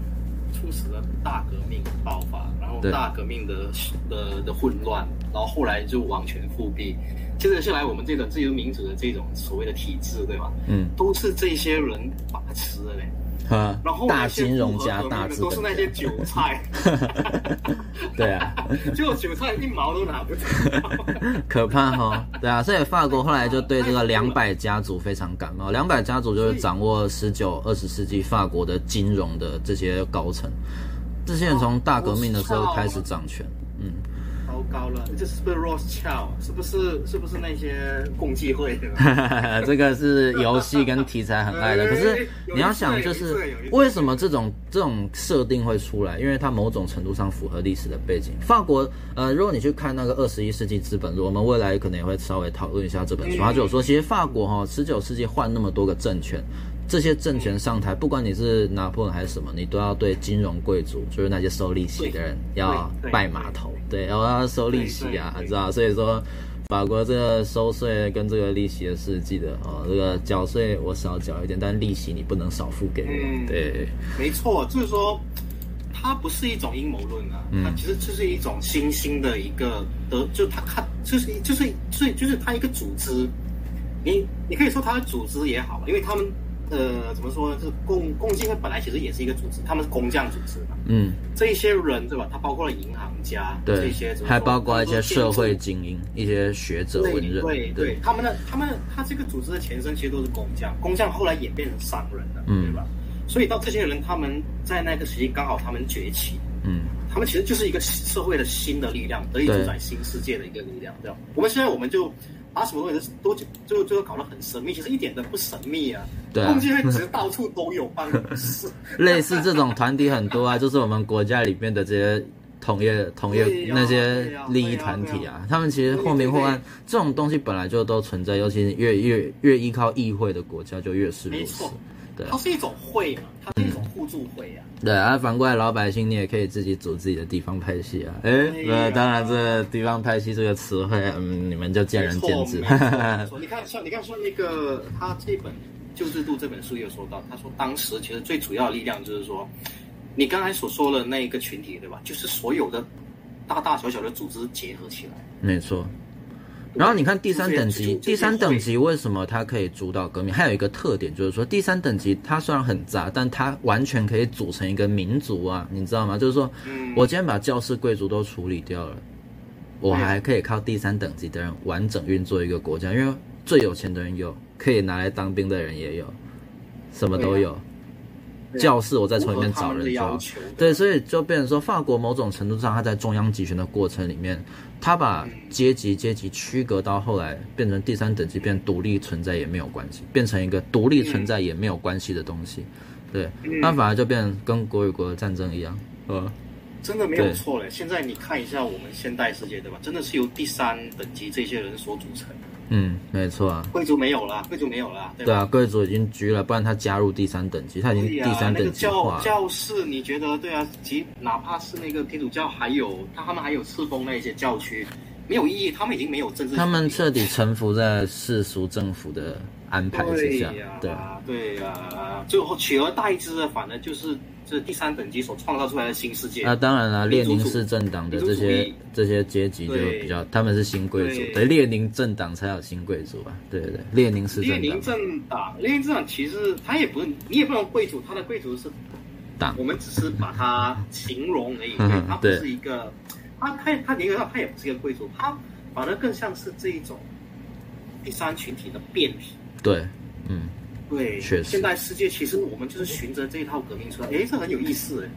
促使了大革命爆发，然后大革命的的的混乱，然后后来就王权复辟，接着下来我们这个自由民主的这种所谓的体制对吧？嗯，都是这些人把持的嘞。啊，然后大金融家、大资本都是那些韭菜，对啊，就韭菜一毛都拿不走，可怕哈、哦。对啊，所以法国后来就对这个两百家族非常感冒。两百家族就是掌握十九、二十世纪法国的金融的这些高层，这些人从大革命的时候开始掌权，嗯。这是不是 Rothschild？是不是是不是那些共济会的？这个是游戏跟题材很爱的。可是你要想，就是为什么这种这种设定会出来？因为它某种程度上符合历史的背景。法国，呃，如果你去看那个二十一世纪资本论，我们未来可能也会稍微讨论一下这本书。他就有说，其实法国哈，十九世纪换那么多个政权。这些政权上台，不管你是拿破仑还是什么，你都要对金融贵族，就是那些收利息的人，要拜码头，对，然后要收利息啊，知道？所以说，法国这个收税跟这个利息的事，记得哦，这个缴税我少缴一点，但利息你不能少付给我。嗯、对，没错，就是说，它不是一种阴谋论啊，它其实就是一种新兴的一个的，就它它就是就是所以就是它一个组织，你你可以说它的组织也好，因为他们。呃，怎么说呢？就是共共济会本来其实也是一个组织，他们是工匠组织嘛。嗯，这一些人对吧？他包括了银行家，对这些，还包括一些社会精英、一些学者文人。对对，对，他们的他们他这个组织的前身其实都是工匠，工匠后来演变成商人了，嗯、对吧？所以到这些人他们在那个时期刚好他们崛起，嗯，他们其实就是一个社会的新的力量，得以主宰新世界的一个力量，对吧？我们现在我们就。把什么东西都就就搞得很神秘，其实一点都不神秘啊！对啊，共济会其实到处都有办公室，类似这种团体很多啊，就是我们国家里面的这些同业、同业那些利益团体啊，他们其实或明或暗这种东西本来就都存在，尤其是越越越依靠议会的国家就越是如此。对，它是一种会嘛，它是一种互助会啊。对啊，反过来老百姓你也可以自己组自己的地方拍戏啊。哎，那，当然这地方拍戏这个词汇，嗯，你们就见仁见智。你看像你看说那个他这本《旧制度》这本书有说到，他说当时其实最主要的力量就是说，你刚才所说的那一个群体，对吧？就是所有的大大小小的组织结合起来。没错。然后你看第三等级，第三等级为什么它可以主导革命？还有一个特点就是说，第三等级它虽然很杂，但它完全可以组成一个民族啊，你知道吗？就是说，我今天把教士贵族都处理掉了，我还可以靠第三等级的人完整运作一个国家，因为最有钱的人有，可以拿来当兵的人也有，什么都有。教室，我再从里面找人做，对，所以就变成说，法国某种程度上，他在中央集权的过程里面，他把阶级阶级区隔到后来变成第三等级，变独立存在也没有关系，变成一个独立存在也没有关系的东西，对，那反而就变成跟国与国的战争一样，呃，真的没有错嘞。现在你看一下我们现代世界，对吧？真的是由第三等级这些人所组成。嗯，没错啊。贵族没有了，贵族没有了。对，对啊，贵族已经居了，不然他加入第三等级，他已经第三等级化了。啊那个、教教士，你觉得对啊？即哪怕是那个天主教，还有他他们还有赐封那些教区，没有意义，他们已经没有政治。他们彻底臣服在世俗政府的安排之下。对啊，对啊，最后取而代之的，反而就是。是第三等级所创造出来的新世界。那、啊、当然了，列宁式政党的这些这些阶级就比较，他们是新贵族，对，列宁政党才有新贵族吧？对对对，列宁式政党。列宁政党，列宁政党其实他也不是，你也不能贵族，他的贵族是党，我们只是把它形容而已，对，他不是一个，他他他严格上他也不是一个贵族，他反而更像是这一种第三群体的变体。对，嗯。对，确实，现代世界其实我们就是循着这一套革命出来，哎，这很有意思哎，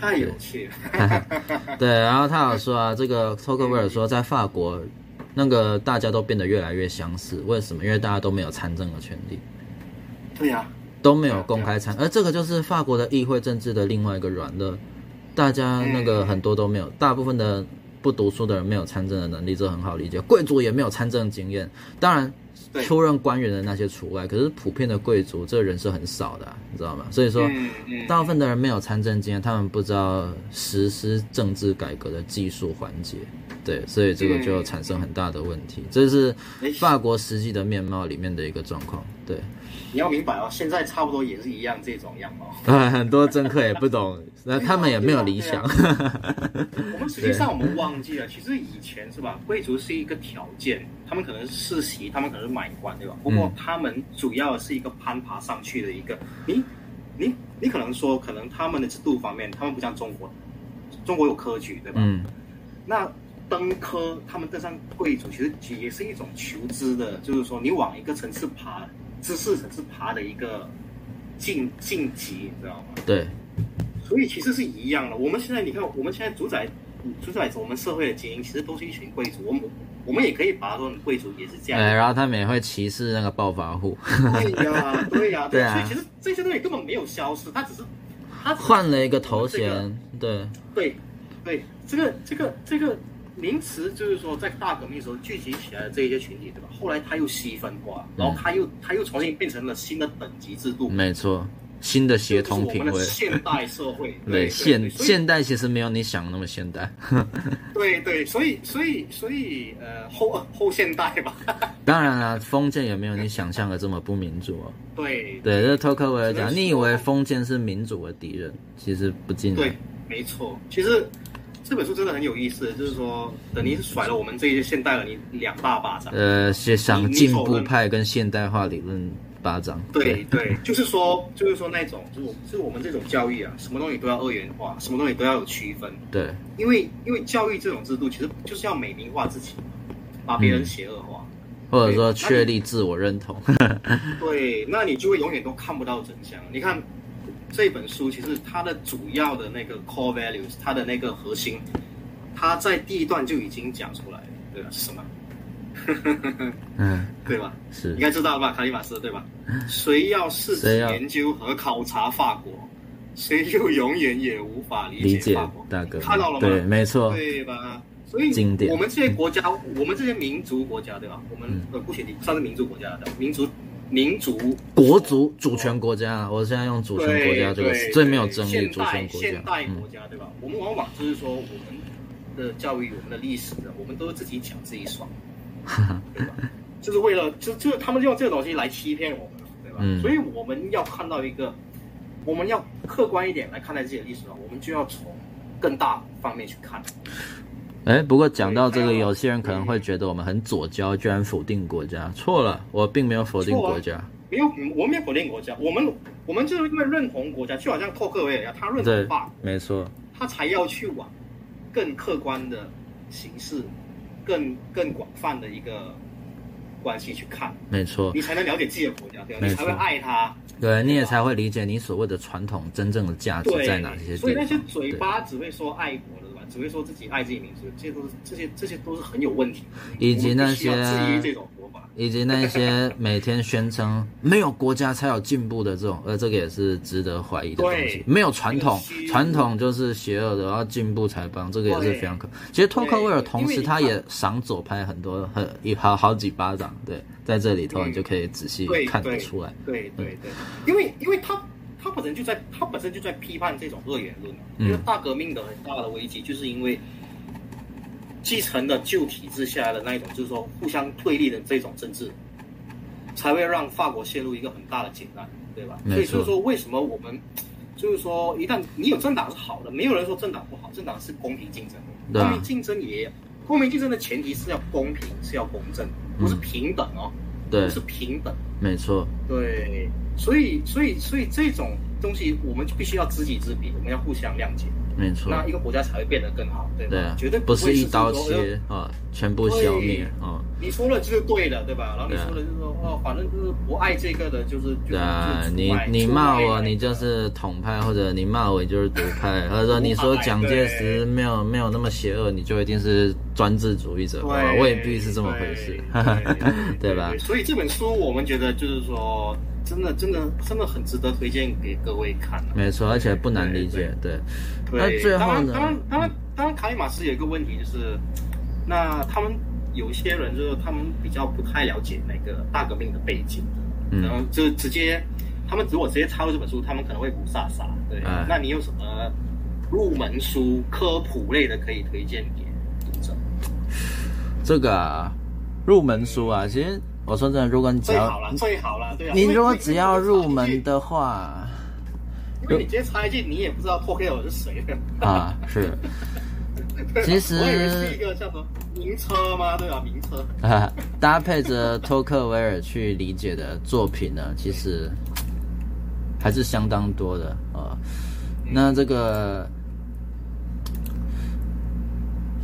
太有趣了。对，然后他有说啊，这个托克维尔说，在法国，那个大家都变得越来越相似，为什么？因为大家都没有参政的权利。对呀、啊，都没有公开参，而这个就是法国的议会政治的另外一个软肋，大家那个很多都没有，大部分的不读书的人没有参政的能力，这很好理解。贵族也没有参政经验，当然。出任官员的那些除外，可是普遍的贵族这个人是很少的，你知道吗？所以说，大部分的人没有参政经验，他们不知道实施政治改革的技术环节，对，所以这个就产生很大的问题。这是法国实际的面貌里面的一个状况，对。你要明白哦，现在差不多也是一样这种样貌。啊，很多政客也不懂，那他们也没有理想。我们实际上我们忘记了，其实以前是吧？贵族是一个条件，他们可能是世袭，他们可能是买官，对吧？不过他们主要是一个攀爬上去的一个。你你你可能说，可能他们的制度方面，他们不像中国，中国有科举，对吧？嗯。那登科，他们登上贵族，其实也是一种求知的，就是说你往一个层次爬。知识层是爬的一个晋晋级，你知道吗？对，所以其实是一样的。我们现在你看，我们现在主宰主宰着我们社会的精英，其实都是一群贵族。我们我们也可以把它说成贵族，也是这样。对，然后他们也会歧视那个暴发户。对呀，对呀，对啊。所以其实这些东西根本没有消失，他只是他换了一个头衔。对对对，这个这个这个。名词就是说，在大革命的时候聚集起来的这一些群体，对吧？后来他又细分化，然后他又他又重新变成了新的等级制度。没错，新的协同品味。现代社会，对，对现现代其实没有你想的那么现代。对对，所以所以所以呃后后现代吧。当然了，封建也没有你想象的这么不民主哦。对对，这托克维尔讲，你以为封建是民主的敌人，其实不尽然。对，没错，其实。这本书真的很有意思，就是说，等于是甩了我们这些现代人一两大巴掌。呃，是想进步派跟现代化理论巴掌。对对，对，就是说，就是说那种，就是就是我们这种教育啊，什么东西都要二元化，什么东西都要有区分。对，因为因为教育这种制度，其实就是要美名化自己，把别人邪恶化，嗯，或者说确立自我认同。对，那你就会永远都看不到真相。你看。这本书其实它的主要的那个 core values，它的那个核心，它在第一段就已经讲出来了，对吧？是什么？嗯，对吧？是，应该知道了吧？卡利马斯，对吧？谁要试图研究和考察法国，谁就永远也无法理解法国。大哥，看到了吗？对，没错，对吧？所以，我们这些国家，我们这些民族国家，对吧？我们呃，不选你算是民族国家的民族。民族、国族、主权国家，我现在用主权国家这个词，最没有争议。主权国家，现代国家，对吧？我们往往就是说，我们的教育、我们的历史的，我们都是自己讲自己爽，对吧？就是为了，就就是他们用这个东西来欺骗我们，对吧？嗯。所以我们要看到一个，我们要客观一点来看待自己的历史的话，我们就要从更大方面去看。哎，不过讲到这个，有些人可能会觉得我们很左交，居然否定国家。错了，我并没有否定国家。没有，我们没有否定国家。我们我们就是因为认同国家，就好像托克维尔一样，他认同法，没错，他才要去往更客观的形式、更更广泛的一个关系去看。没错，你才能了解自己的国家，对吧？你才会爱他，对，你也才会理解你所谓的传统真正的价值在哪些。所以那些嘴巴只会说爱国的。只会说自己爱自己民族，这些都是这些这些都是很有问题的。以及那些法，以及那些每天宣称没有国家才有进步的这种，呃，这个也是值得怀疑的东西。没有传统，传统就是邪恶的，然后进步才帮，这个也是非常可。其实托克维尔同时他也赏左派很多，很一好好几巴掌。对，在这里头你就可以仔细看得出来。对对对，因为因为他他本身就在他本身就在批判这种二元论，因为大革命的很大的危机就是因为。继承的旧体制下来的那一种，就是说互相对立的这种政治，才会让法国陷入一个很大的劫难，对吧？所以就是说，为什么我们就是说，一旦你有政党是好的，没有人说政党不好，政党是公平竞争的，公平竞争也，公平竞争的前提是要公平，是要公正，不是平等哦，对，不是平等，没错，对，所以，所以，所以这种东西，我们就必须要知己知彼，我们要互相谅解。没错，那一个国家才会变得更好，对吧？对啊，绝对不是一刀切啊，全部消灭啊。你说了就是对的，对吧？然后你说了就是说，哦，反正就是不爱这个的，就是对啊。你你骂我，你就是统派，或者你骂我，你就是独派，或者说你说蒋介石没有没有那么邪恶，你就一定是专制主义者，未必是这么回事，对 吧？所以这本书我们觉得就是说。真的，真的，真的很值得推荐给各位看。没错，而且不难理解。对，那最后呢？当然，当然，当然，卡里马斯有一个问题就是，那他们有一些人就是他们比较不太了解那个大革命的背景，然后就直接，他们如果直接抄这本书，他们可能会不飒飒。对，那你有什么入门书、科普类的可以推荐给读者？这个啊，入门书啊，其实。我说真的，如果你只要最好了，最好了，对啊。你如果只要入门的话，因为你直接插一句，你也不知道托克维尔是谁啊？是，其实我以为是一个叫做名车吗？对啊，名车。啊，搭配着托克维尔去理解的作品呢，其实还是相当多的啊。那这个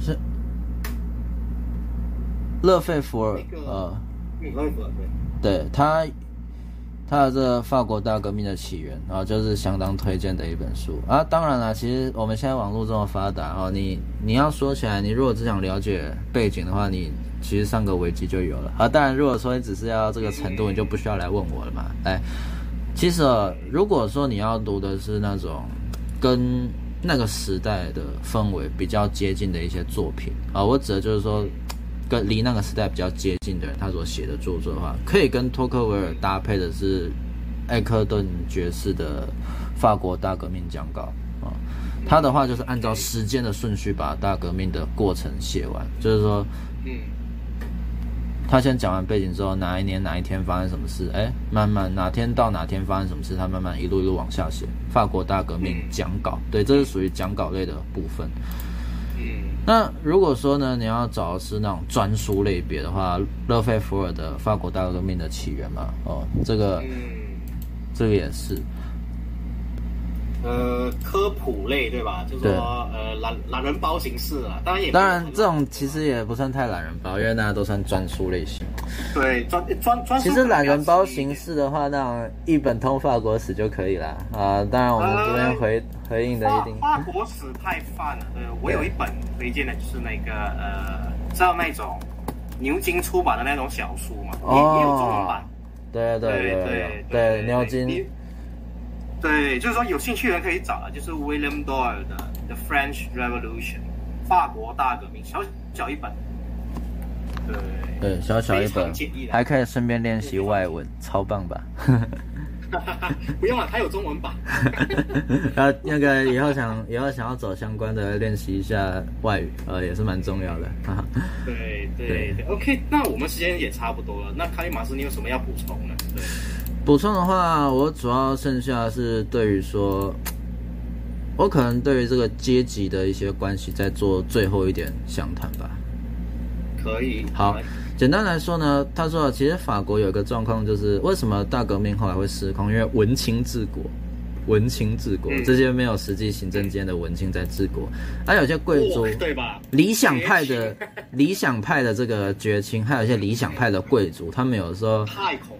是勒费弗尔啊。对他，他的这个法国大革命的起源，然后就是相当推荐的一本书啊。当然了，其实我们现在网络这么发达哦，你你要说起来，你如果只想了解背景的话，你其实上个维基就有了啊。当然，如果说你只是要这个程度，你就不需要来问我了嘛。哎，其实哦，如果说你要读的是那种跟那个时代的氛围比较接近的一些作品啊，我指的就是说。跟离那个时代比较接近的人，他所写的著作的话，可以跟托克维尔搭配的是艾克顿爵士的《法国大革命讲稿》啊。他的话就是按照时间的顺序把大革命的过程写完，就是说，嗯，他先讲完背景之后，哪一年哪一天发生什么事，哎，慢慢哪天到哪天发生什么事，他慢慢一路一路往下写《法国大革命讲稿》。对，这是属于讲稿类的部分。嗯，那如果说呢，你要找的是那种专书类别的话，勒费弗尔的《法国大革命的起源》嘛，哦，这个，嗯，这个也是。呃，科普类对吧？就是说，呃，懒懒人包形式啊，当然也当然这种其实也不算太懒人包，因为大家都算专书类型。对，专专专。其实懒人包形式的话，那种一本通法国史就可以了啊。当然，我们这边回、呃、回应的一定。法国史太泛了。呃，我有一本推荐的，就是那个呃，知道那种牛津出版的那种小书嘛，也、哦、也有中文版。对对对对对，牛津。对，就是说有兴趣的人可以找啊，就是 William Doyle 的《The French Revolution》，法国大革命，小小一本。对对，小小一本，还可以顺便练习外文，超棒吧？不用了，它有中文版。然 后那个以后想以后想要找相关的练习一下外语，呃，也是蛮重要的。对对对，对，OK，那我们时间也差不多了，那卡里马斯，你有什么要补充呢？对。补充的话，我主要剩下是对于说，我可能对于这个阶级的一些关系，在做最后一点详谈吧。可以。好，简单来说呢，他说，其实法国有一个状况，就是为什么大革命后来会失控，因为文青治国。文青治国，这些没有实际行政间的文青在治国，还有些贵族，对吧？理想派的 理想派的这个绝情，还有一些理想派的贵族，他们有的时候，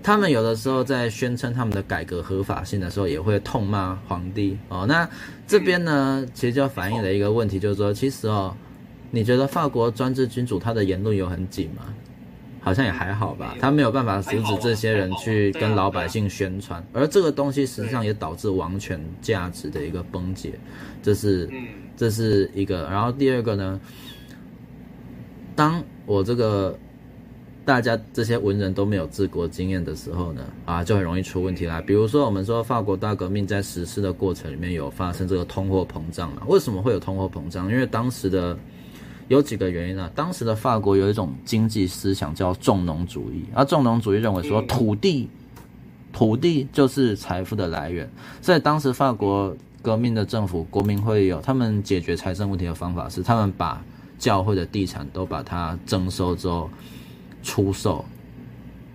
他们有的时候在宣称他们的改革合法性的时候，也会痛骂皇帝哦。那这边呢，其实就反映了一个问题，就是说，其实哦，你觉得法国专制君主他的言论有很紧吗？好像也还好吧，他没有办法阻止这些人去跟老百姓宣传，而这个东西实际上也导致王权价值的一个崩解，这是，这是一个。然后第二个呢，当我这个大家这些文人都没有治国经验的时候呢，啊，就很容易出问题啦。比如说我们说法国大革命在实施的过程里面有发生这个通货膨胀嘛？为什么会有通货膨胀？因为当时的。有几个原因呢？当时的法国有一种经济思想叫重农主义，而重农主义认为说土地，土地就是财富的来源。所以当时法国革命的政府国民会有他们解决财政问题的方法是，他们把教会的地产都把它征收之后出售，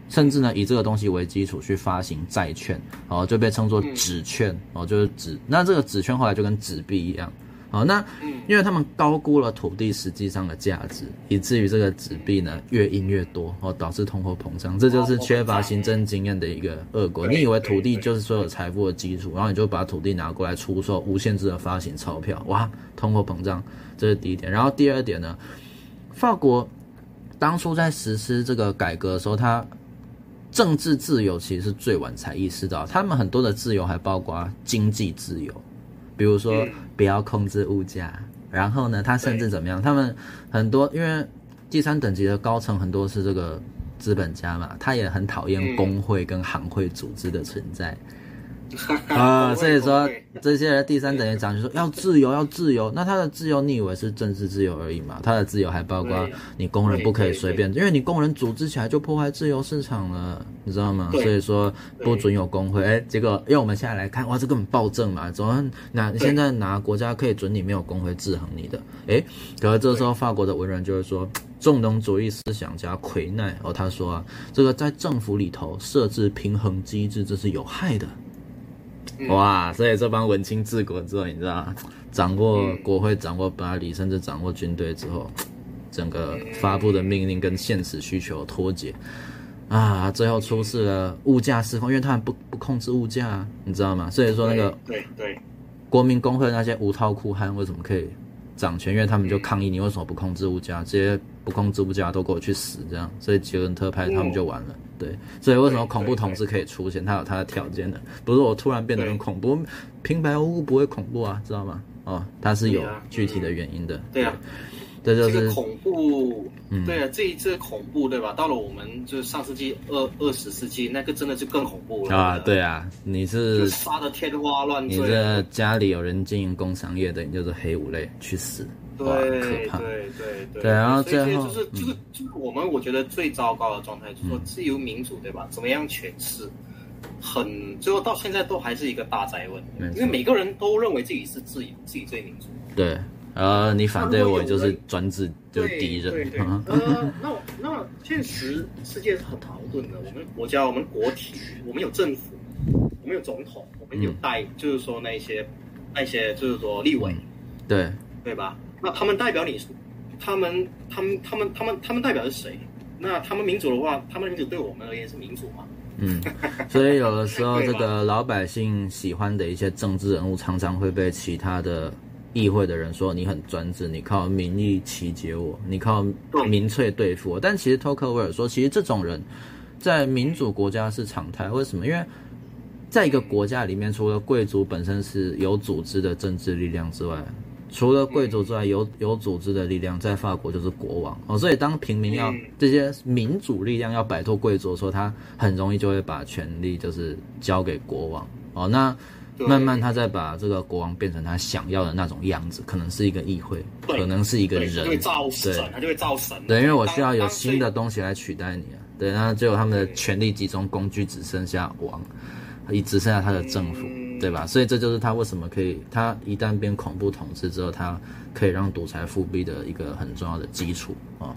甚至呢以这个东西为基础去发行债券，哦，就被称作纸券，哦，就是纸。那这个纸券后来就跟纸币一样。好，那因为他们高估了土地实际上的价值，以至于这个纸币呢越印越多，哦，导致通货膨胀。这就是缺乏行政经验的一个恶果。你以为土地就是所有财富的基础，然后你就把土地拿过来出售，无限制的发行钞票，哇，通货膨胀，这是第一点。然后第二点呢，法国当初在实施这个改革的时候，它政治自由其实是最晚才意识到，他们很多的自由还包括经济自由。比如说，不要控制物价，然后呢，他甚至怎么样？他们很多，因为第三等级的高层很多是这个资本家嘛，他也很讨厌工会跟行会组织的存在。啊，所以说这些人第三等级长就说要自由，要自由。那他的自由，你以为是政治自由而已嘛？他的自由还包括你工人不可以随便，因为你工人组织起来就破坏自由市场了，你知道吗？所以说不准有工会。哎，结果因为我们现在来看，哇，这根本暴政嘛！怎么那现在哪国家可以准你没有工会制衡你的？哎，可是这时候法国的文人就是说，重农主义思想家魁奈哦，他说啊，这个在政府里头设置平衡机制，这是有害的。哇，所以这帮文青治国之后，你知道，掌握国会、掌握巴黎，甚至掌握军队之后，整个发布的命令跟现实需求脱节，啊，最后出事了，物价失控，因为他们不不控制物价，你知道吗？所以说那个对对，国民工会那些无套裤汉为什么可以掌权？因为他们就抗议你为什么不控制物价，这些不控制物价都给我去死，这样，所以吉伦特派他们就完了。对，所以为什么恐怖统治可以出现？它有它的条件的，不是我突然变得很恐怖，平白无故不会恐怖啊，知道吗？哦，它是有具体的原因的。对啊，这就是恐怖。对啊，这一次恐怖，对吧？到了我们就是上世纪二二十世纪，那个真的就更恐怖了啊！对啊，你是杀的天花乱坠，你这家里有人经营工商业的，你就是黑五类，去死！对，对对对对，然后最后就是就是就是我们我觉得最糟糕的状态，就是说自由民主，对吧？怎么样诠释，很最后到现在都还是一个大灾问，因为每个人都认为自己是自由自己最民主。对，呃，你反对我就是专制，就是敌人。对对，呃，那那现实世界是很矛盾的。我们国家，我们国体，我们有政府，我们有总统，我们有代，就是说那些那些就是说立委，对对吧？那他们代表你，他们他们他们他们他们代表是谁？那他们民主的话，他们民主对我们而言是民主吗？嗯，所以有的时候这个老百姓喜欢的一些政治人物，常常会被其他的议会的人说你很专制，你靠民意集结我，你靠民粹对付我。但其实托克维尔说，其实这种人在民主国家是常态。为什么？因为在一个国家里面，除了贵族本身是有组织的政治力量之外，除了贵族之外，有有组织的力量，在法国就是国王哦。所以当平民要这些民主力量要摆脱贵族的时候，他很容易就会把权力就是交给国王哦。那慢慢他再把这个国王变成他想要的那种样子，可能是一个议会，可能是一个人，对，他就会造神。对，因为我需要有新的东西来取代你啊。对，那最后他们的权力集中工具只剩下王，也只剩下他的政府。对吧？所以这就是他为什么可以，他一旦变恐怖统治之后，他可以让独裁复辟的一个很重要的基础啊，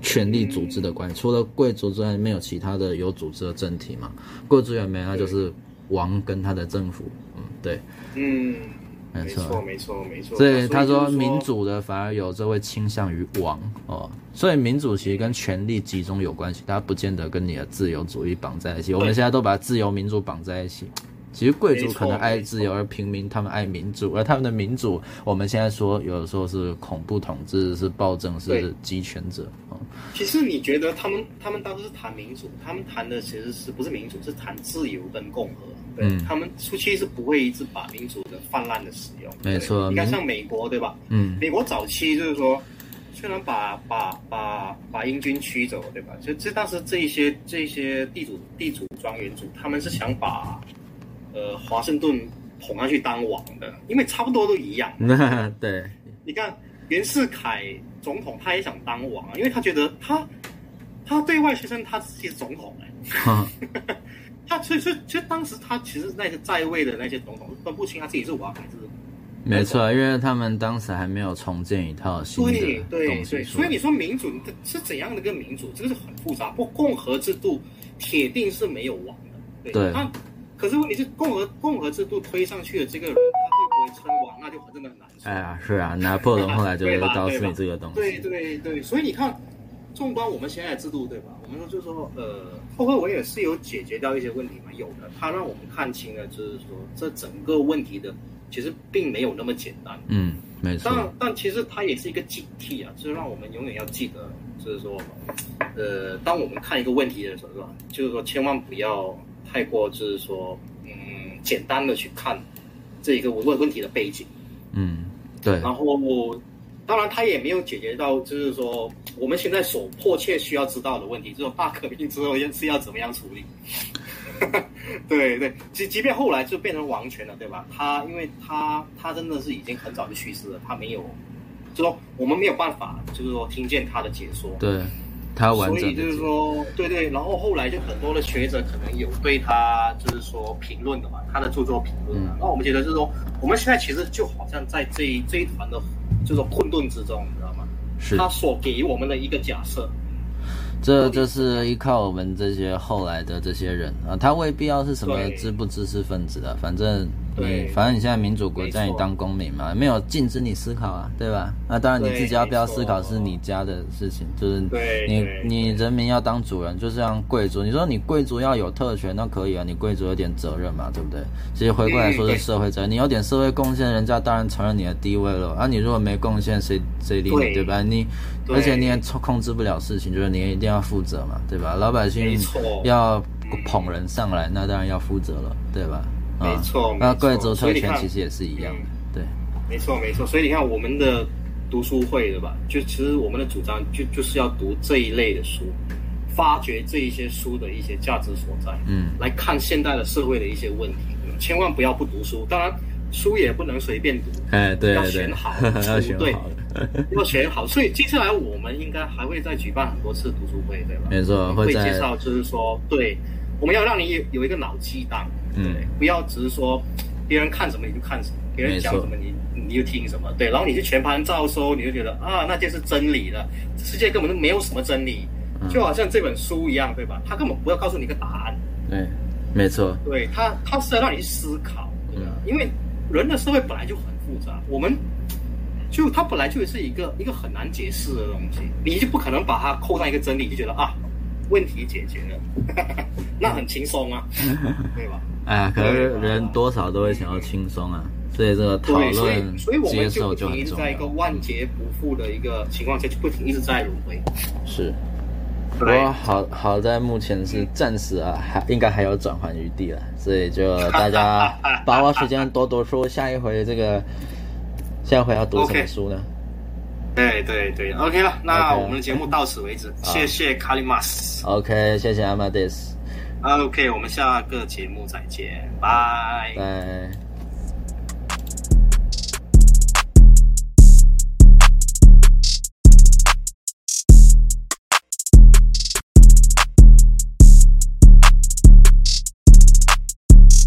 权力组织的关系。除了贵族之外，没有其他的有组织的政体嘛？贵族也没，那就是王跟他的政府。嗯，对，嗯，没错，没错，没错。所以他说，民主的反而有这会倾向于王哦。所以民主其实跟权力集中有关系，它不见得跟你的自由主义绑在一起。我们现在都把自由民主绑在一起。其实贵族可能爱自由，而平民他们爱民主，而他们的民主，我们现在说有的时候是恐怖统治，是暴政，是集权者。其实你觉得他们他们当时是谈民主，他们谈的其实是不是民主，是谈自由跟共和。对，嗯、他们初期是不会一直把民主的泛滥的使用。没错，你看像美国对吧？嗯，美国早期就是说，虽然把把把把英军驱走对吧？就这当时这一些这一些地主地主庄园主，他们是想把呃华盛顿捧他去当王的，因为差不多都一样。对，你看袁世凯总统他也想当王啊，因为他觉得他他对外宣称他自己是总统哎。他所以所以其实当时他其实那些在位的那些总统分不清他自己是王还是。没错，因为他们当时还没有重建一套新的。对对对，所以你说民主是怎样的一个民主，这个是很复杂。不共和制度铁定是没有王的。对。那可是问题是共和共和制度推上去的这个人，他会不会称王，那就真的很难说。哎呀，是啊，拿破仑后来就告诉你这个东西。对对对，所以你看。纵观我们现在的制度，对吧？我们说就是说，呃，后会维尔是有解决掉一些问题嘛？有的，他让我们看清了，就是说这整个问题的其实并没有那么简单。嗯，没错。但但其实它也是一个警惕啊，就是让我们永远要记得，就是说，呃，当我们看一个问题的时候，是吧？就是说千万不要太过，就是说，嗯，简单的去看这一个问问题的背景。嗯，对。然后我。当然，他也没有解决到，就是说我们现在所迫切需要知道的问题，就是大革命之后是要怎么样处理。对对，即即便后来就变成王权了，对吧？他因为他他真的是已经很早就去世了，他没有，就说我们没有办法，就是说听见他的解说。对，他完整。所以就是说，对对，然后后来就很多的学者可能有对他就是说评论的嘛，他的著作评论啊。那、嗯、我们觉得就是说，我们现在其实就好像在这一这一团的。就是混沌之中，你知道吗？是他所给予我们的一个假设。这就是依靠我们这些后来的这些人啊，他未必要是什么知不知识分子的，反正你反正你现在民主国家，你当公民嘛，没有禁止你思考啊，对吧？那当然你自己要不要思考是你家的事情，就是你你人民要当主人，就像贵族，你说你贵族要有特权，那可以啊，你贵族有点责任嘛，对不对？其实回过来说是社会责任，你有点社会贡献，人家当然承认你的地位了。啊，你如果没贡献，谁谁理你，对吧？你而且你也控制不了事情，就是你一定要负责嘛，对吧？老百姓要捧人上来，那当然要负责了，对吧？没错，那贵族特权其实也是一样的，对。没错，没错。所以你看，我们的读书会，对吧？就其实我们的主张就就是要读这一类的书，发掘这一些书的一些价值所在，嗯，来看现代的社会的一些问题，千万不要不读书。当然，书也不能随便读，哎，对，要选好，要选好。要选好，所以接下来我们应该还会再举办很多次读书会，对吧？没错，会介绍，就是说，对，我们要让你有一个脑激荡，对，嗯、不要只是说别人看什么你就看什么，别人讲什么你你就听什么，对，然后你就全盘照收，你就觉得啊，那就是真理了，世界根本就没有什么真理，就好像这本书一样，对吧？他根本不要告诉你一个答案，对，没错，对他，他是要让你去思考，对吧？因为人的社会本来就很复杂，我们。就它本来就是一个一个很难解释的东西，你就不可能把它扣上一个真理，就觉得啊，问题解决了，那很轻松啊，对吧？哎，可是人多少都会想要轻松啊，所以这个讨论。所以，所以我们就一直在一个万劫不复的一个情况下，就不停一直在轮回。是，不过好好在目前是暂时啊，还应该还有转换余地了，所以就大家 把握时间多读书，下一回这个。下一回要读什么书呢？对对对，OK 了，那我们的节目到此为止，谢谢卡里马斯。OK，谢谢阿马迪斯。OK，我们下个节目再见，拜拜。